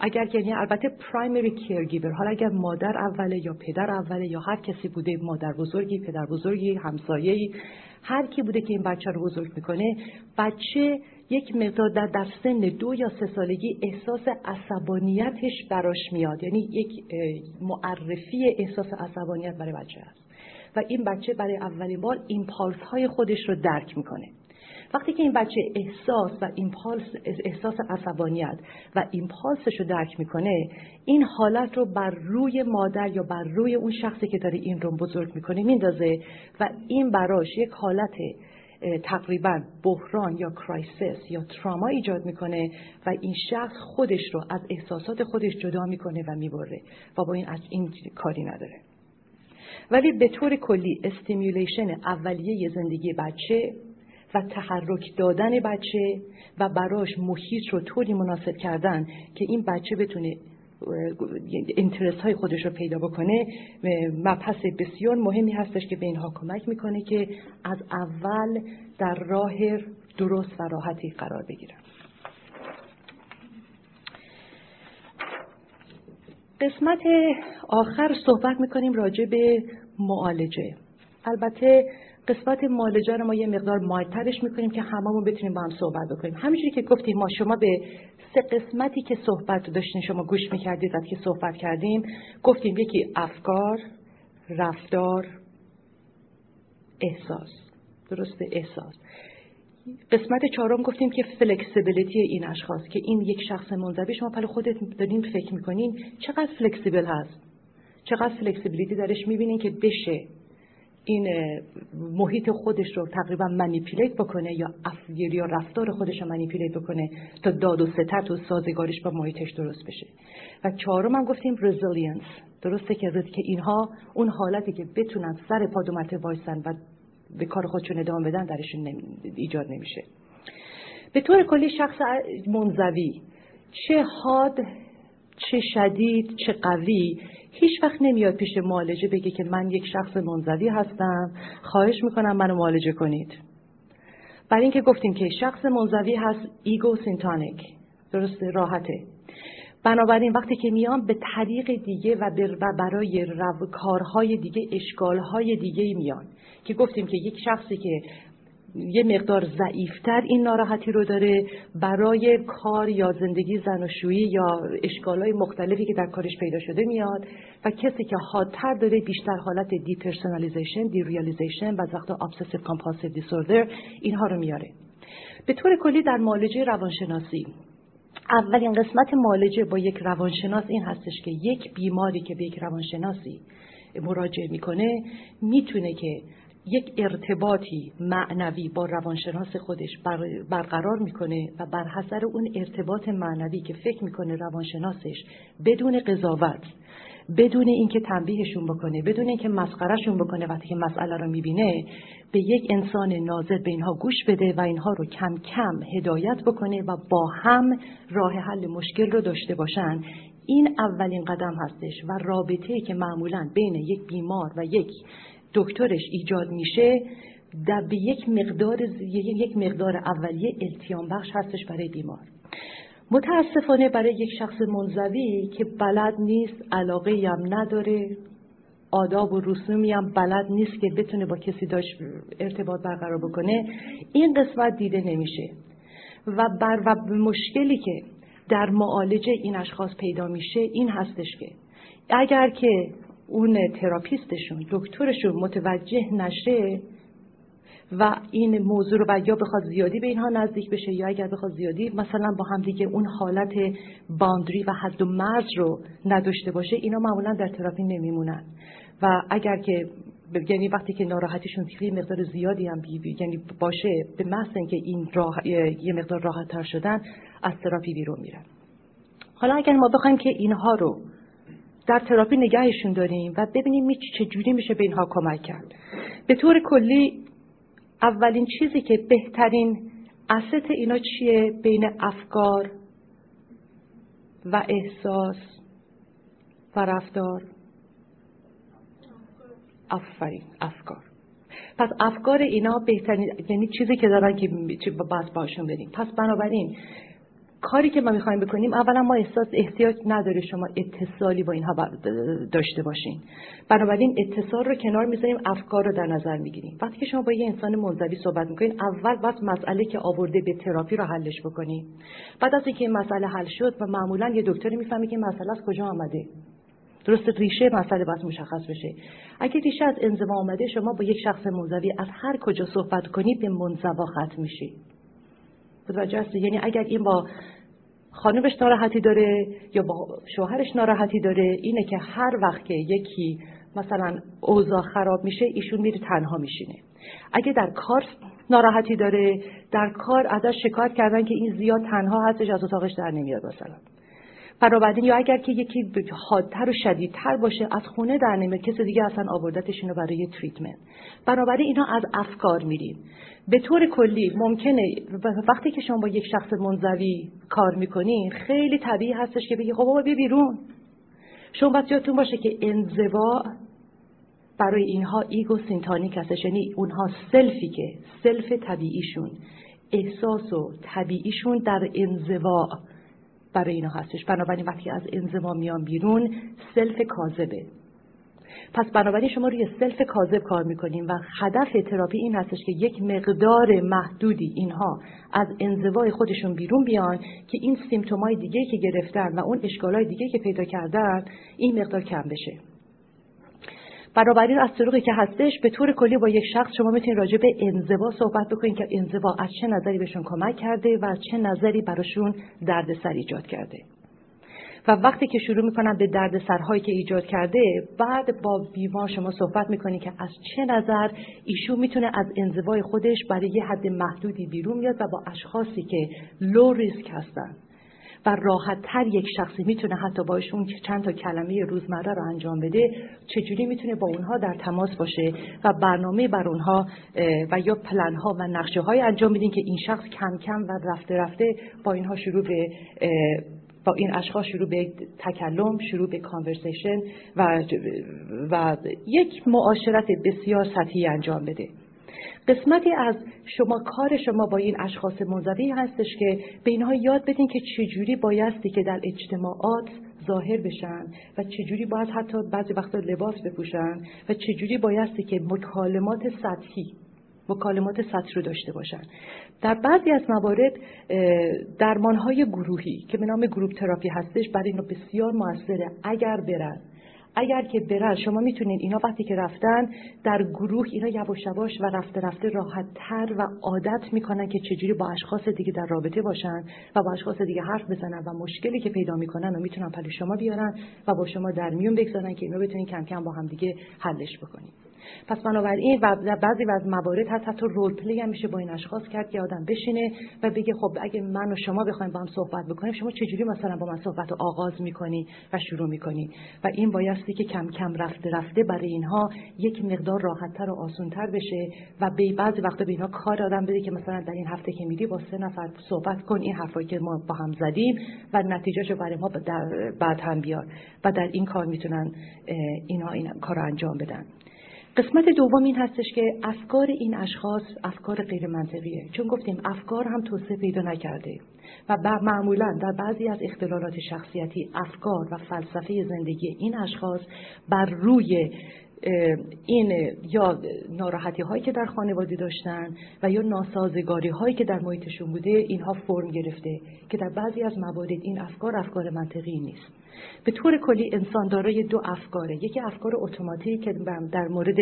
اگر یعنی البته پرایمری کیرگیور حالا اگر مادر اوله یا پدر اوله یا هر کسی بوده مادر بزرگی پدر بزرگی همسایه‌ای هر کی بوده که این بچه رو بزرگ می‌کنه بچه یک مقدار در, در سن دو یا سه سالگی احساس عصبانیتش براش میاد. یعنی یک معرفی احساس عصبانیت برای بچه هست و این بچه برای اولین بار impulse های خودش رو درک می‌کنه. وقتی که این بچه احساس و impulse احساس عصبانیت و impulse ش رو درک می‌کنه این حالت رو بر روی مادر یا بر روی اون شخصی که داره این رو بزرگ می‌کنه میندازه و این براش یک حالت تقریبا بحران یا crisis یا تراما ایجاد می‌کنه و این شخص خودش رو از احساسات خودش جدا می‌کنه و می‌بره و با این این کاری نداره. ولی به طور کلی stimulation اولیه زندگی بچه و تحرک دادن بچه و براش محیط رو طوری مناسب کردن که این بچه بتونه interest های خودش رو پیدا بکنه مبحث بسیار مهمی هستش که به اینها کمک می‌کنه که از اول در راه درست و راحتی قرار بگیرن. قسمت آخر صحبت می‌کنیم راجع به معالجه. البته قسمت معالجه رو ما یه مقدار مایترش می‌کنیم که هممون بتونیم با هم صحبت بکنیم. همینجوری که گفتیم ما شما به سه قسمتی که صحبت داشتین شما گوش می‌کردید از که صحبت کردیم گفتیم یکی افکار رفتار احساس. درسته؟ احساس. قسمت چهارم گفتیم که flexibility این اشخاص که این یک شخص منزوی شما پیش خودت دارین فکر می‌کنین چقدر flexible هست؟ چقدر flexibility درش می‌بینین که بشه؟ این محیط خودش رو تقریبا manipulate بکنه یا افگیر یا رفتار خودش رو manipulate بکنه تا داد و ستد و سازگارش با محیطش درست بشه. و چهارم هم گفتیم resilience درسته که که اینها اون حالتی که بتونن سر پا وایسن و به کار خودشون ادامه بدن درشون ایجاد نمیشه. به طور کلی شخص منزوی. چه حاد چه شدید چه قوی هیچ وقت نمیاد پیش معالجه بگه که من یک شخص منزوی هستم. خواهش می‌کنم منو معالجه کنید. برای اینکه گفتیم که شخص منزوی هست ego syntonic. درست راحته. بنابراین وقتی که میان به طریق دیگه و برای کارهای دیگه اشکالهای دیگه میان. که گفتیم که یک شخصی که یه مقدار ضعیفتر این ناراحتی رو داره برای کار یا زندگی زناشویی یا اشکالهای مختلفی که در کارش پیدا شده میاد و کسی که حادتر داره بیشتر حالت depersonalization derealization و وقتا obsessive compulsive disorder اینها رو میاره. به طور کلی در معالجه روانشناسی اولین قسمت معالجه با یک روانشناس این هستش که یک بیماری که به یک روانشناسی مراجعه می‌کنه می‌تونه که یک ارتباطی معنوی با روانشناس خودش برقرار می‌کنه و بر حسر اون ارتباط معنوی که فکر می‌کنه روانشناسش بدون قضاوت بدون اینکه تنبیهشون بکنه بدون اینکه مسخرهشون بکنه وقتی که مسئله رو می‌بینه به یک انسان ناظر به اینها گوش بده و اینها رو کم کم هدایت بکنه و با هم راه حل مشکل رو داشته باشن. این اولین قدم هستش و رابطه که معمولا بین یک بیمار و یک دکترش ایجاد میشه در به یک مقدار یک مقدار اولیه التیام بخش هستش برای بیمار. متاسفانه برای یک شخص منزوی که بلد نیست علاقه هم نداره آداب و رسومی هم بلد نیست که بتونه با کسی داشت ارتباط برقرار بکنه این قسمت دیده نمیشه. و بر و مشکلی که در معالجه این اشخاص پیدا میشه این هستش که اگر که اون تراپیستشون دکترشون متوجه نشه و این موضوع رو و یا بخواد زیادی به اینها نزدیک بشه یا اگر بخواد زیادی مثلا با هم دیگه اون حالت boundary و حد و مرز رو نداشته باشه اینا معمولا در تراپی نمیمونن. و اگر که یعنی وقتی که ناراحتیشون یه مقدار زیادی هم بی یعنی باشه به محض اینکه این راه یه مقدار راحت تر شدن از تراپی بیرون میرن. حالا اگر ما بخوایم که اینها رو در تراپی نگهشون داریم و ببینیم می چجوری میشه به اینها کمک کرد. به طور کلی اولین چیزی که بهترین اسست اینا چیه؟ بین افکار و احساس و رفتار. آفرین افکار. پس افکار اینا بهترین یعنی چیزی که دارن که باید باشون بریم پس بنابراین کاری که ما می‌خوایم بکنیم اولا ما احساس احتیاج نداره شما اتصالی با اینها داشته باشین. بنابراین اتصال رو کنار می‌ذاریم افکار رو در نظر می‌گیریم. وقتی که شما با یه انسان منزوی صحبت می‌کنین اول باید مسئله که آورده به تراپی رو حلش بکنیم بعد از اینکه این مسئله حل شد و معمولا یه دکتری می‌فهمه که مسئله از کجا آمده. درست ریشه مسئله باید مشخص بشه. اگه ریشه از انزوا آمده شما با یک شخص منزوی از هر کجا صحبت کنید به منزوا ختم میشی. متوجه یعنی اگر این با خانمش ناراحتی داره یا با شوهرش ناراحتی داره اینه که هر وقت که یکی مثلا اوضاع خراب میشه ایشون میره تنها میشینه. اگه در کار ناراحتی داره در کار ازش شکایت کردن که این زیاد تنها هستش از اتاقش در نمیاد مثلا. بنابراین یا اگر که یکی حادتر و شدیدتر باشه از خونه در نمیاد کسی دیگه اصلا آوردتش اینو برای تریتمنت بنابراین اینا از افکار میریم. به طور کلی ممکنه وقتی که شما با یک شخص منزوی کار می‌کنین خیلی طبیعی هستش که بگی خب بابا بیا بیرون. شما باید یادتون باشه که انزوا برای اینها ego syntonic هستش. یعنی اونها self ی که self طبیعیشون احساس و طبیعیشون در انزوا. برای اینا هستش. بنابراین وقتی از انزوا میان بیرون self کاذبه. پس بنابراین شما روی self کاذب کار می‌کنیم و هدف تراپی این هستش که یک مقدار محدودی اینها از انزوای خودشون بیرون بیان که این symptom ای دیگه که گرفتن و اون اشکالای دیگه که پیدا کردن این مقدار کم بشه. بنابراین از طریقی که هستش به طور کلی با یک شخص شما می‌تونید راجع به انزوا صحبت بکنید که انزوا از چه نظری بهشون کمک کرده و از چه نظری براشون دردسر ایجاد کرده. و وقتی که شروع می‌کنن به درد سرهایی که ایجاد کرده بعد با بیمار شما صحبت می‌کنی که از چه نظر ایشون می‌تونه از انزوای خودش برای یه حد محدودی بیرون میاد و با اشخاصی که لو ریسک هستن. و راحت تر یک شخصی می‌تونه حتی باشون که چند تا کلمه روزمره رو انجام بده چجوری می‌تونه با اونها در تماس باشه و برنامه بر اونها و یا پلن ها و نقشه های انجام بدین که این شخص کم کم و رفته رفته با اینها شروع به با این اشخاص شروع به تکلم شروع به کانورسیشن و, و یک معاشرت بسیار سطحی انجام بده. قسمتی از شما کار شما با این اشخاص منزوی هستش که به اینها یاد بدین که چجوری بایستی که در اجتماعات ظاهر بشن و چجوری باید حتی بعضی وقتا لباس بپوشن و چجوری بایستی که مکالمات سطحی مکالمات سطح رو داشته باشن. در بعضی از موارد درمانهای گروهی که به نام گروپ تراپی هستش برای اینو بسیار موثره. اگر برن اگر که برن شما می‌تونید اینا وقتی که رفتن در گروه اینا یواش یواش و رفته رفته راحت تر و عادت می‌کنن که چجوری با اشخاص دیگه در رابطه باشن و با اشخاص دیگه حرف بزنن و مشکلی که پیدا می‌کنن و می‌تونن برای شما بیارن و با شما در میون بگذارن که اینا بتونین کم کم با هم دیگه حلش بکنید پس بنابراین و بعضی از موارد هست حتی role play هم میشه با این اشخاص کرد که آدم بشینه و بگه خب اگه من و شما بخوایم با هم صحبت بکنیم شما چجوری مثلا با من صحبت رو آغاز می‌کنی و شروع می‌کنی؟ و این بایستی که کم کم رفته رفته برای اینها یک مقدار راحتتر و آسونتر بشه و به بعضی وقتا به اینها کار آدم بده که مثلا در این هفته که میدی با سه نفر صحبت کن این حرفایی که ما با هم زدیم و نتیجهشو برای ما بعد هم بیار و در این کار می‌تونن اینها این کار انجام بدن. قسمت دوم این هستش که افکار این اشخاص افکار غیر منطقیه چون گفتیم افکار هم توسعه پیدا نکرده و معمولا در بعضی از اختلالات شخصیتی افکار و فلسفه زندگی این اشخاص بر روی این یا ناراحتی هایی که در خانواده داشتن و یا ناسازگاری هایی که در محیطشون بوده اینها فرم گرفته که در بعضی از موارد این افکار افکار منطقی نیست. به طور کلی انسان دارای دو افکاره. یکی افکار اتوماتیک که در مورد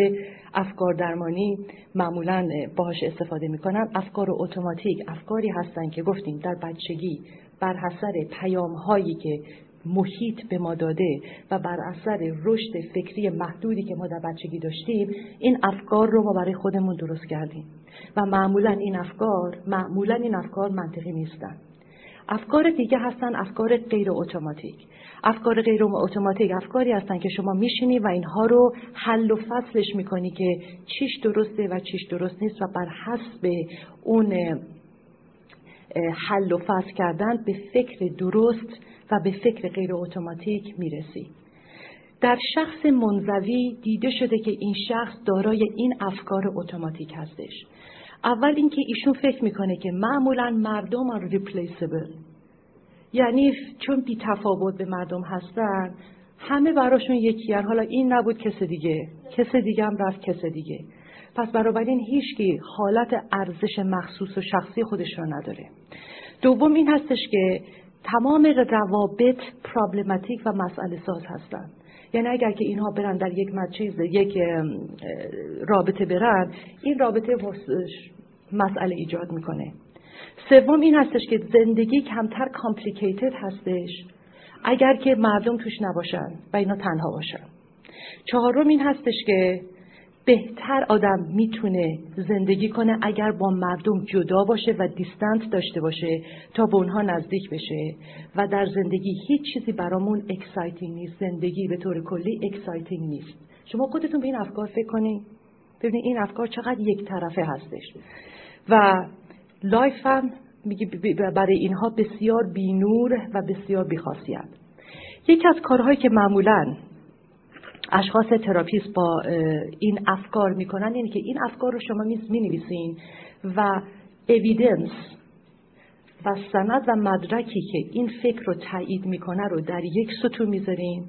افکار درمانی معمولا باهاش استفاده می‌کنن افکار اتوماتیک. افکاری هستن که گفتیم در بچگی بر حسر پیام هایی که محیط به ما داده و بر اثر رشد فکری محدودی که ما در بچگی داشتیم این افکار رو ما برای خودمون درست کردیم. و معمولا این افکار معمولا این افکار منطقی نیستن. افکار دیگه هستن افکار غیر اتوماتیک. افکار غیر اتوماتیک افکاری هستن که شما میشینی و اینها رو حل و فصلش می‌کنی که چیش درسته و چیش درست نیست و بر حسب اون حل و فصل کردن به فکر درست و به فکر غیر اتوماتیک می‌رسی. در شخص منزوی دیده شده که این شخص دارای این افکار اتوماتیک هستش. اول اینکه ایشون فکر می‌کنه که معمولا مردم are replaceable. یعنی چون بی تفاوت به مردم هستن همه براشون یکی حالا این نبود کس دیگه. کس دیگه هم رفت کس دیگه. پس بنابراین هیچکی حالت ارزش مخصوص و شخصی خودش را نداره. دوم این هستش که تمام روابط problematic و مسئله ساز هستند. یعنی اگر که اینها برن در یک چیز یک رابطه برن این رابطه مسئله ایجاد می‌کنه. سوم این هستش که زندگی کمتر complicated هستش اگر که مردم توش نباشن و اینا تنها باشن. چهارم این هستش که بهتر آدم می‌تونه زندگی کنه اگر با مردم جدا باشه و distance داشته باشه تا به اونها نزدیک بشه. و در زندگی هیچ چیزی برامون exciting نیست. زندگی به طور کلی exciting نیست. شما خودتون به این افکار فکر کنید ببینید این افکار چقدر یک طرفه هستش. و life هم میگه برای اینها بسیار بینور و بسیار بیخاصیت یکی از کارهایی که معمولا اشخاص therapist با این افکار می‌کنن اینه که این افکار رو شما می نویسین و evidence و سند و مدرکی که این فکر رو تایید می‌کنه رو در یک ستون می‌ذارین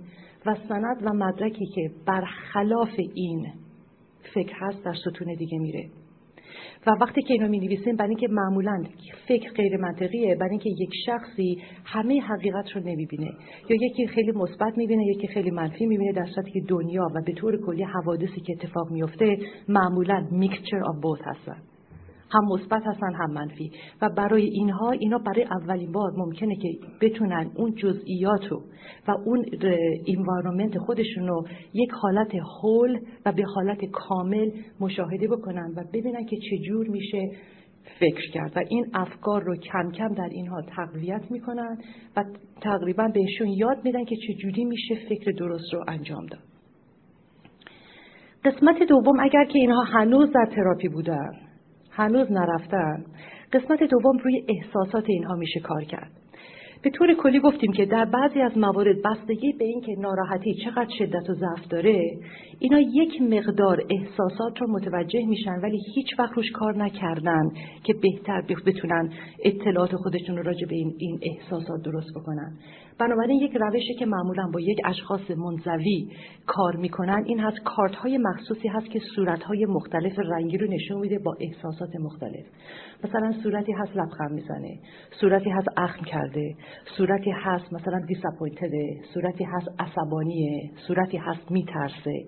و سند و مدرکی که برخلاف این فکر هست در ستون دیگه میره. و وقتی که اینو می نویسیم برای اینکه معمولا فکر غیر منطقیه برای اینکه یک شخصی همه حقیقت رو نمی‌بینه. یا یکی خیلی مثبت می‌بینه یکی خیلی منفی می‌بینه در صورتی که دنیا و به طور کلی حوادثی که اتفاق میفته معمولا mixture of both هستن. هم مثبت هستن هم منفی. و برای اینها اینا برای اولین بار ممکنه که بتونن اون جزئیات رو و اون environment خودشون رو یک حالت هول و به حالت کامل مشاهده بکنن و ببینن که چجور میشه فکر کرد. و این افکار رو کم کم در اینها تقویت می‌کنن و تقریبا بهشون یاد میدن که چجوری میشه فکر درست رو انجام داد. قسمت دوم اگر که اینها هنوز در تراپی بودن. هنوز نرفتن قسمت دوم روی احساسات اینها میشه کار کرد. به طور کلی گفتیم که در بعضی از موارد بستگی به اینکه ناراحتی چقدر شدت و ضعف داره اینا یک مقدار احساسات رو متوجه میشن ولی هیچ وقت روش کار نکردن که بهتر بتونن اطلاعات خودشون رو راجع به این, احساسات درست بکنن. بنابراین یک روشی که معمولا با یک اشخاص منزوی کار می‌کنن این هست کارت های مخصوصی هست که صورت های مختلف رنگی رو نشون میده با احساسات مختلف. مثلا صورتی هست لبخند می‌زنه صورتی هست اخم کرده صورتی هست مثلا دیساپوینتده صورتی هست عصبانیه صورتی هست میترسه.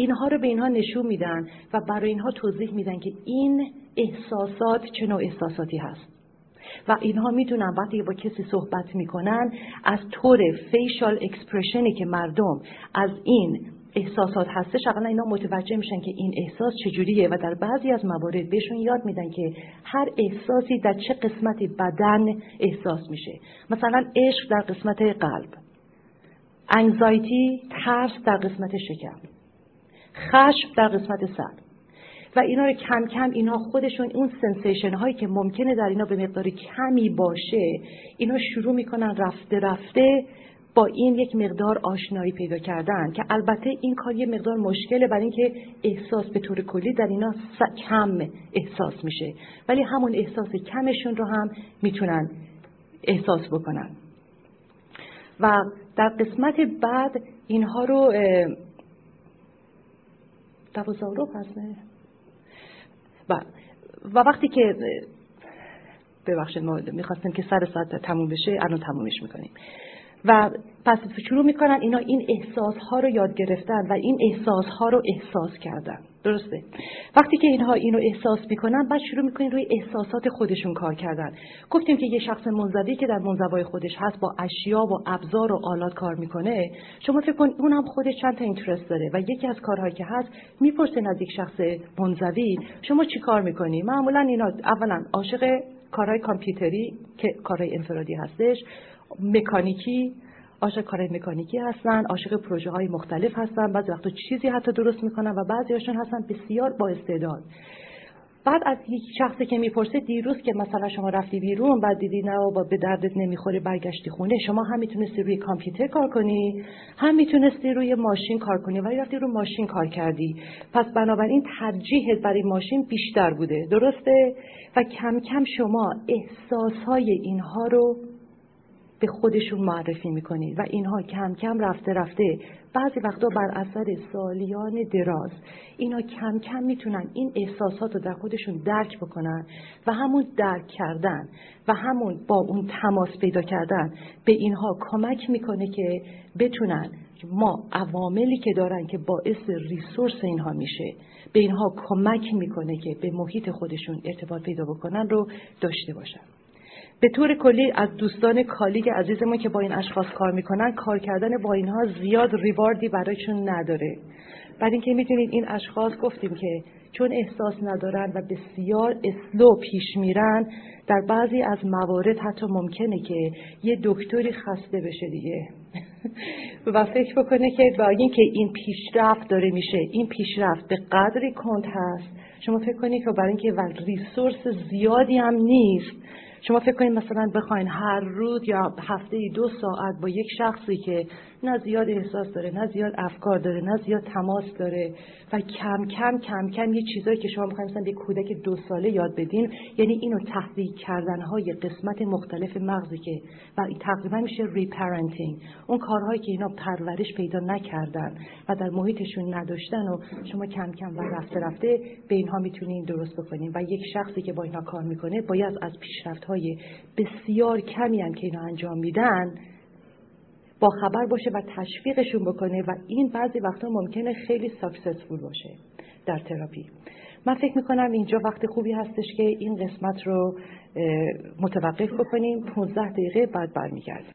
اینها رو به اینها نشون میدن و برای اینها توضیح میدن که این احساسات چه نوع احساساتی هست. و اینها می‌تونن وقتی با کسی صحبت می‌کنن از طور فیشال اکسپرشنی که مردم از این احساسات هستش اقلا اینا متوجه میشن که این احساس چجوریه و در بعضی از موارد بهشون یاد میدن که هر احساسی در چه قسمتی بدن احساس میشه. مثلا عشق در قسمت قلب انگزایتی ترس در قسمت شکم. خشم در قسمت سر. و اینا رو کم کم اینا خودشون اون سنسیشن هایی که ممکنه در اینا به مقدار کمی باشه اینا شروع می‌کنن رفته رفته با این یک مقدار آشنایی پیدا کردن که البته این کار یه مقدار مشکله برای اینکه احساس به طور کلی در اینا کم احساس میشه. ولی همون احساس کمشون رو هم می‌تونن احساس بکنن. و در قسمت بعد اینها رو دوازده هست و, و وقتی که ببخشید ما می‌خواستیم که سر ساعت تموم بشه الان تمومش می‌کنیم. و پس شروع می‌کنن اینا این احساس ها رو یاد گرفتن و این احساس ها رو احساس کردن. درسته؟ وقتی که اینها اینو احساس می‌کنن بعد شروع می‌کنن روی احساسات خودشون کار کردن. گفتیم که یه شخص منزوی که در منزوای خودش هست با اشیا و ابزار و آلات کار می‌کنه شما فکر کن اونم خودش چند تا اینترست داره و یکی از کارهایی که هست می‌پرسه از یک شخص منزوی شما چی کار می‌کنی؟ معمولا اینا اولا عاشق کارهای کامپیوتری که کارهای انفرادی هستش. مکانیکی عاشق کارهای مکانیکی هستن عاشق پروژه های مختلف هستن. بعضی وقتا چیزی حتی درست می‌کنن و بعضی هاشون هستن بسیار با استعداد. بعد از یک شخصی که می‌پرسه دیروز که مثلا شما رفتی بیرون بعد دیدی نه و به دردت نمی‌خوره برگشتی خونه شما هم می‌تونستی روی کامپیوتر کار کنی هم می‌تونستی روی ماشین کار کنی ولی رفتی روی ماشین کار کردی. پس بنابراین ترجیحت برای ماشین بیشتر بوده. درسته؟ و کم کم شما احساسهای اینها رو به خودشون معرفی می‌کنید. و اینها کم کم رفته رفته بعضی وقتا بر اثر سالیان دراز. اینا کم کم می‌تونن این احساسات رو در خودشون درک بکنن و همون درک کردن و همون با اون تماس پیدا کردن به اینها کمک می‌کنه که بتونن ما عواملی که دارن که باعث ریسورس اینها میشه به اینها کمک می‌کنه که به محیط خودشون ارتباط پیدا بکنن رو داشته باشن. به طور کلی از دوستان کالیگ عزیزمون که با این اشخاص کار می‌کنن کار کردن با اینها زیاد ریواردی برایشون نداره. بعد اینکه می‌تونید این اشخاص گفتیم که چون احساس ندارن و بسیار اسلو پیش میرن در بعضی از موارد حتی ممکنه که یه دکتری خسته بشه دیگه. و فکر بکنه که با اینکه این پیشرفت داره میشه این پیشرفت به قدری کند هست. شما فکر کنید که برای اینکه ریسورس زیادی هم نیست شما فکر کنید مثلا بخواین هر روز یا هفته دو ساعت با یک شخصی که نه زیاد احساس داره نه زیاد افکار داره نه زیاد تماس داره و کم کم کم کم یه چیزایی که شما می‌خواین مثلا به کودک دو ساله یاد بدین یعنی اینو تحریک کردن های قسمت مختلف مغزی که و تقریبا میشه reparenting اون کارهایی که اینا پرورش پیدا نکردن و در محیطشون نداشتن و شما کم کم و رفته رفته به اینها می‌تونین درست بکنین. و یک شخصی که با اینها کار می‌کنه باید از پیشرفت های بسیار کمی هم که اینا انجام میدن با خبر باشه و تشویقشون بکنه و این بعضی وقتا ممکنه خیلی ساکسسفول باشه در تراپی. من فکر می‌کنم اینجا وقت خوبی هستش که این قسمت رو متوقف بکنیم. 15 دقیقه بعد برمیگردیم.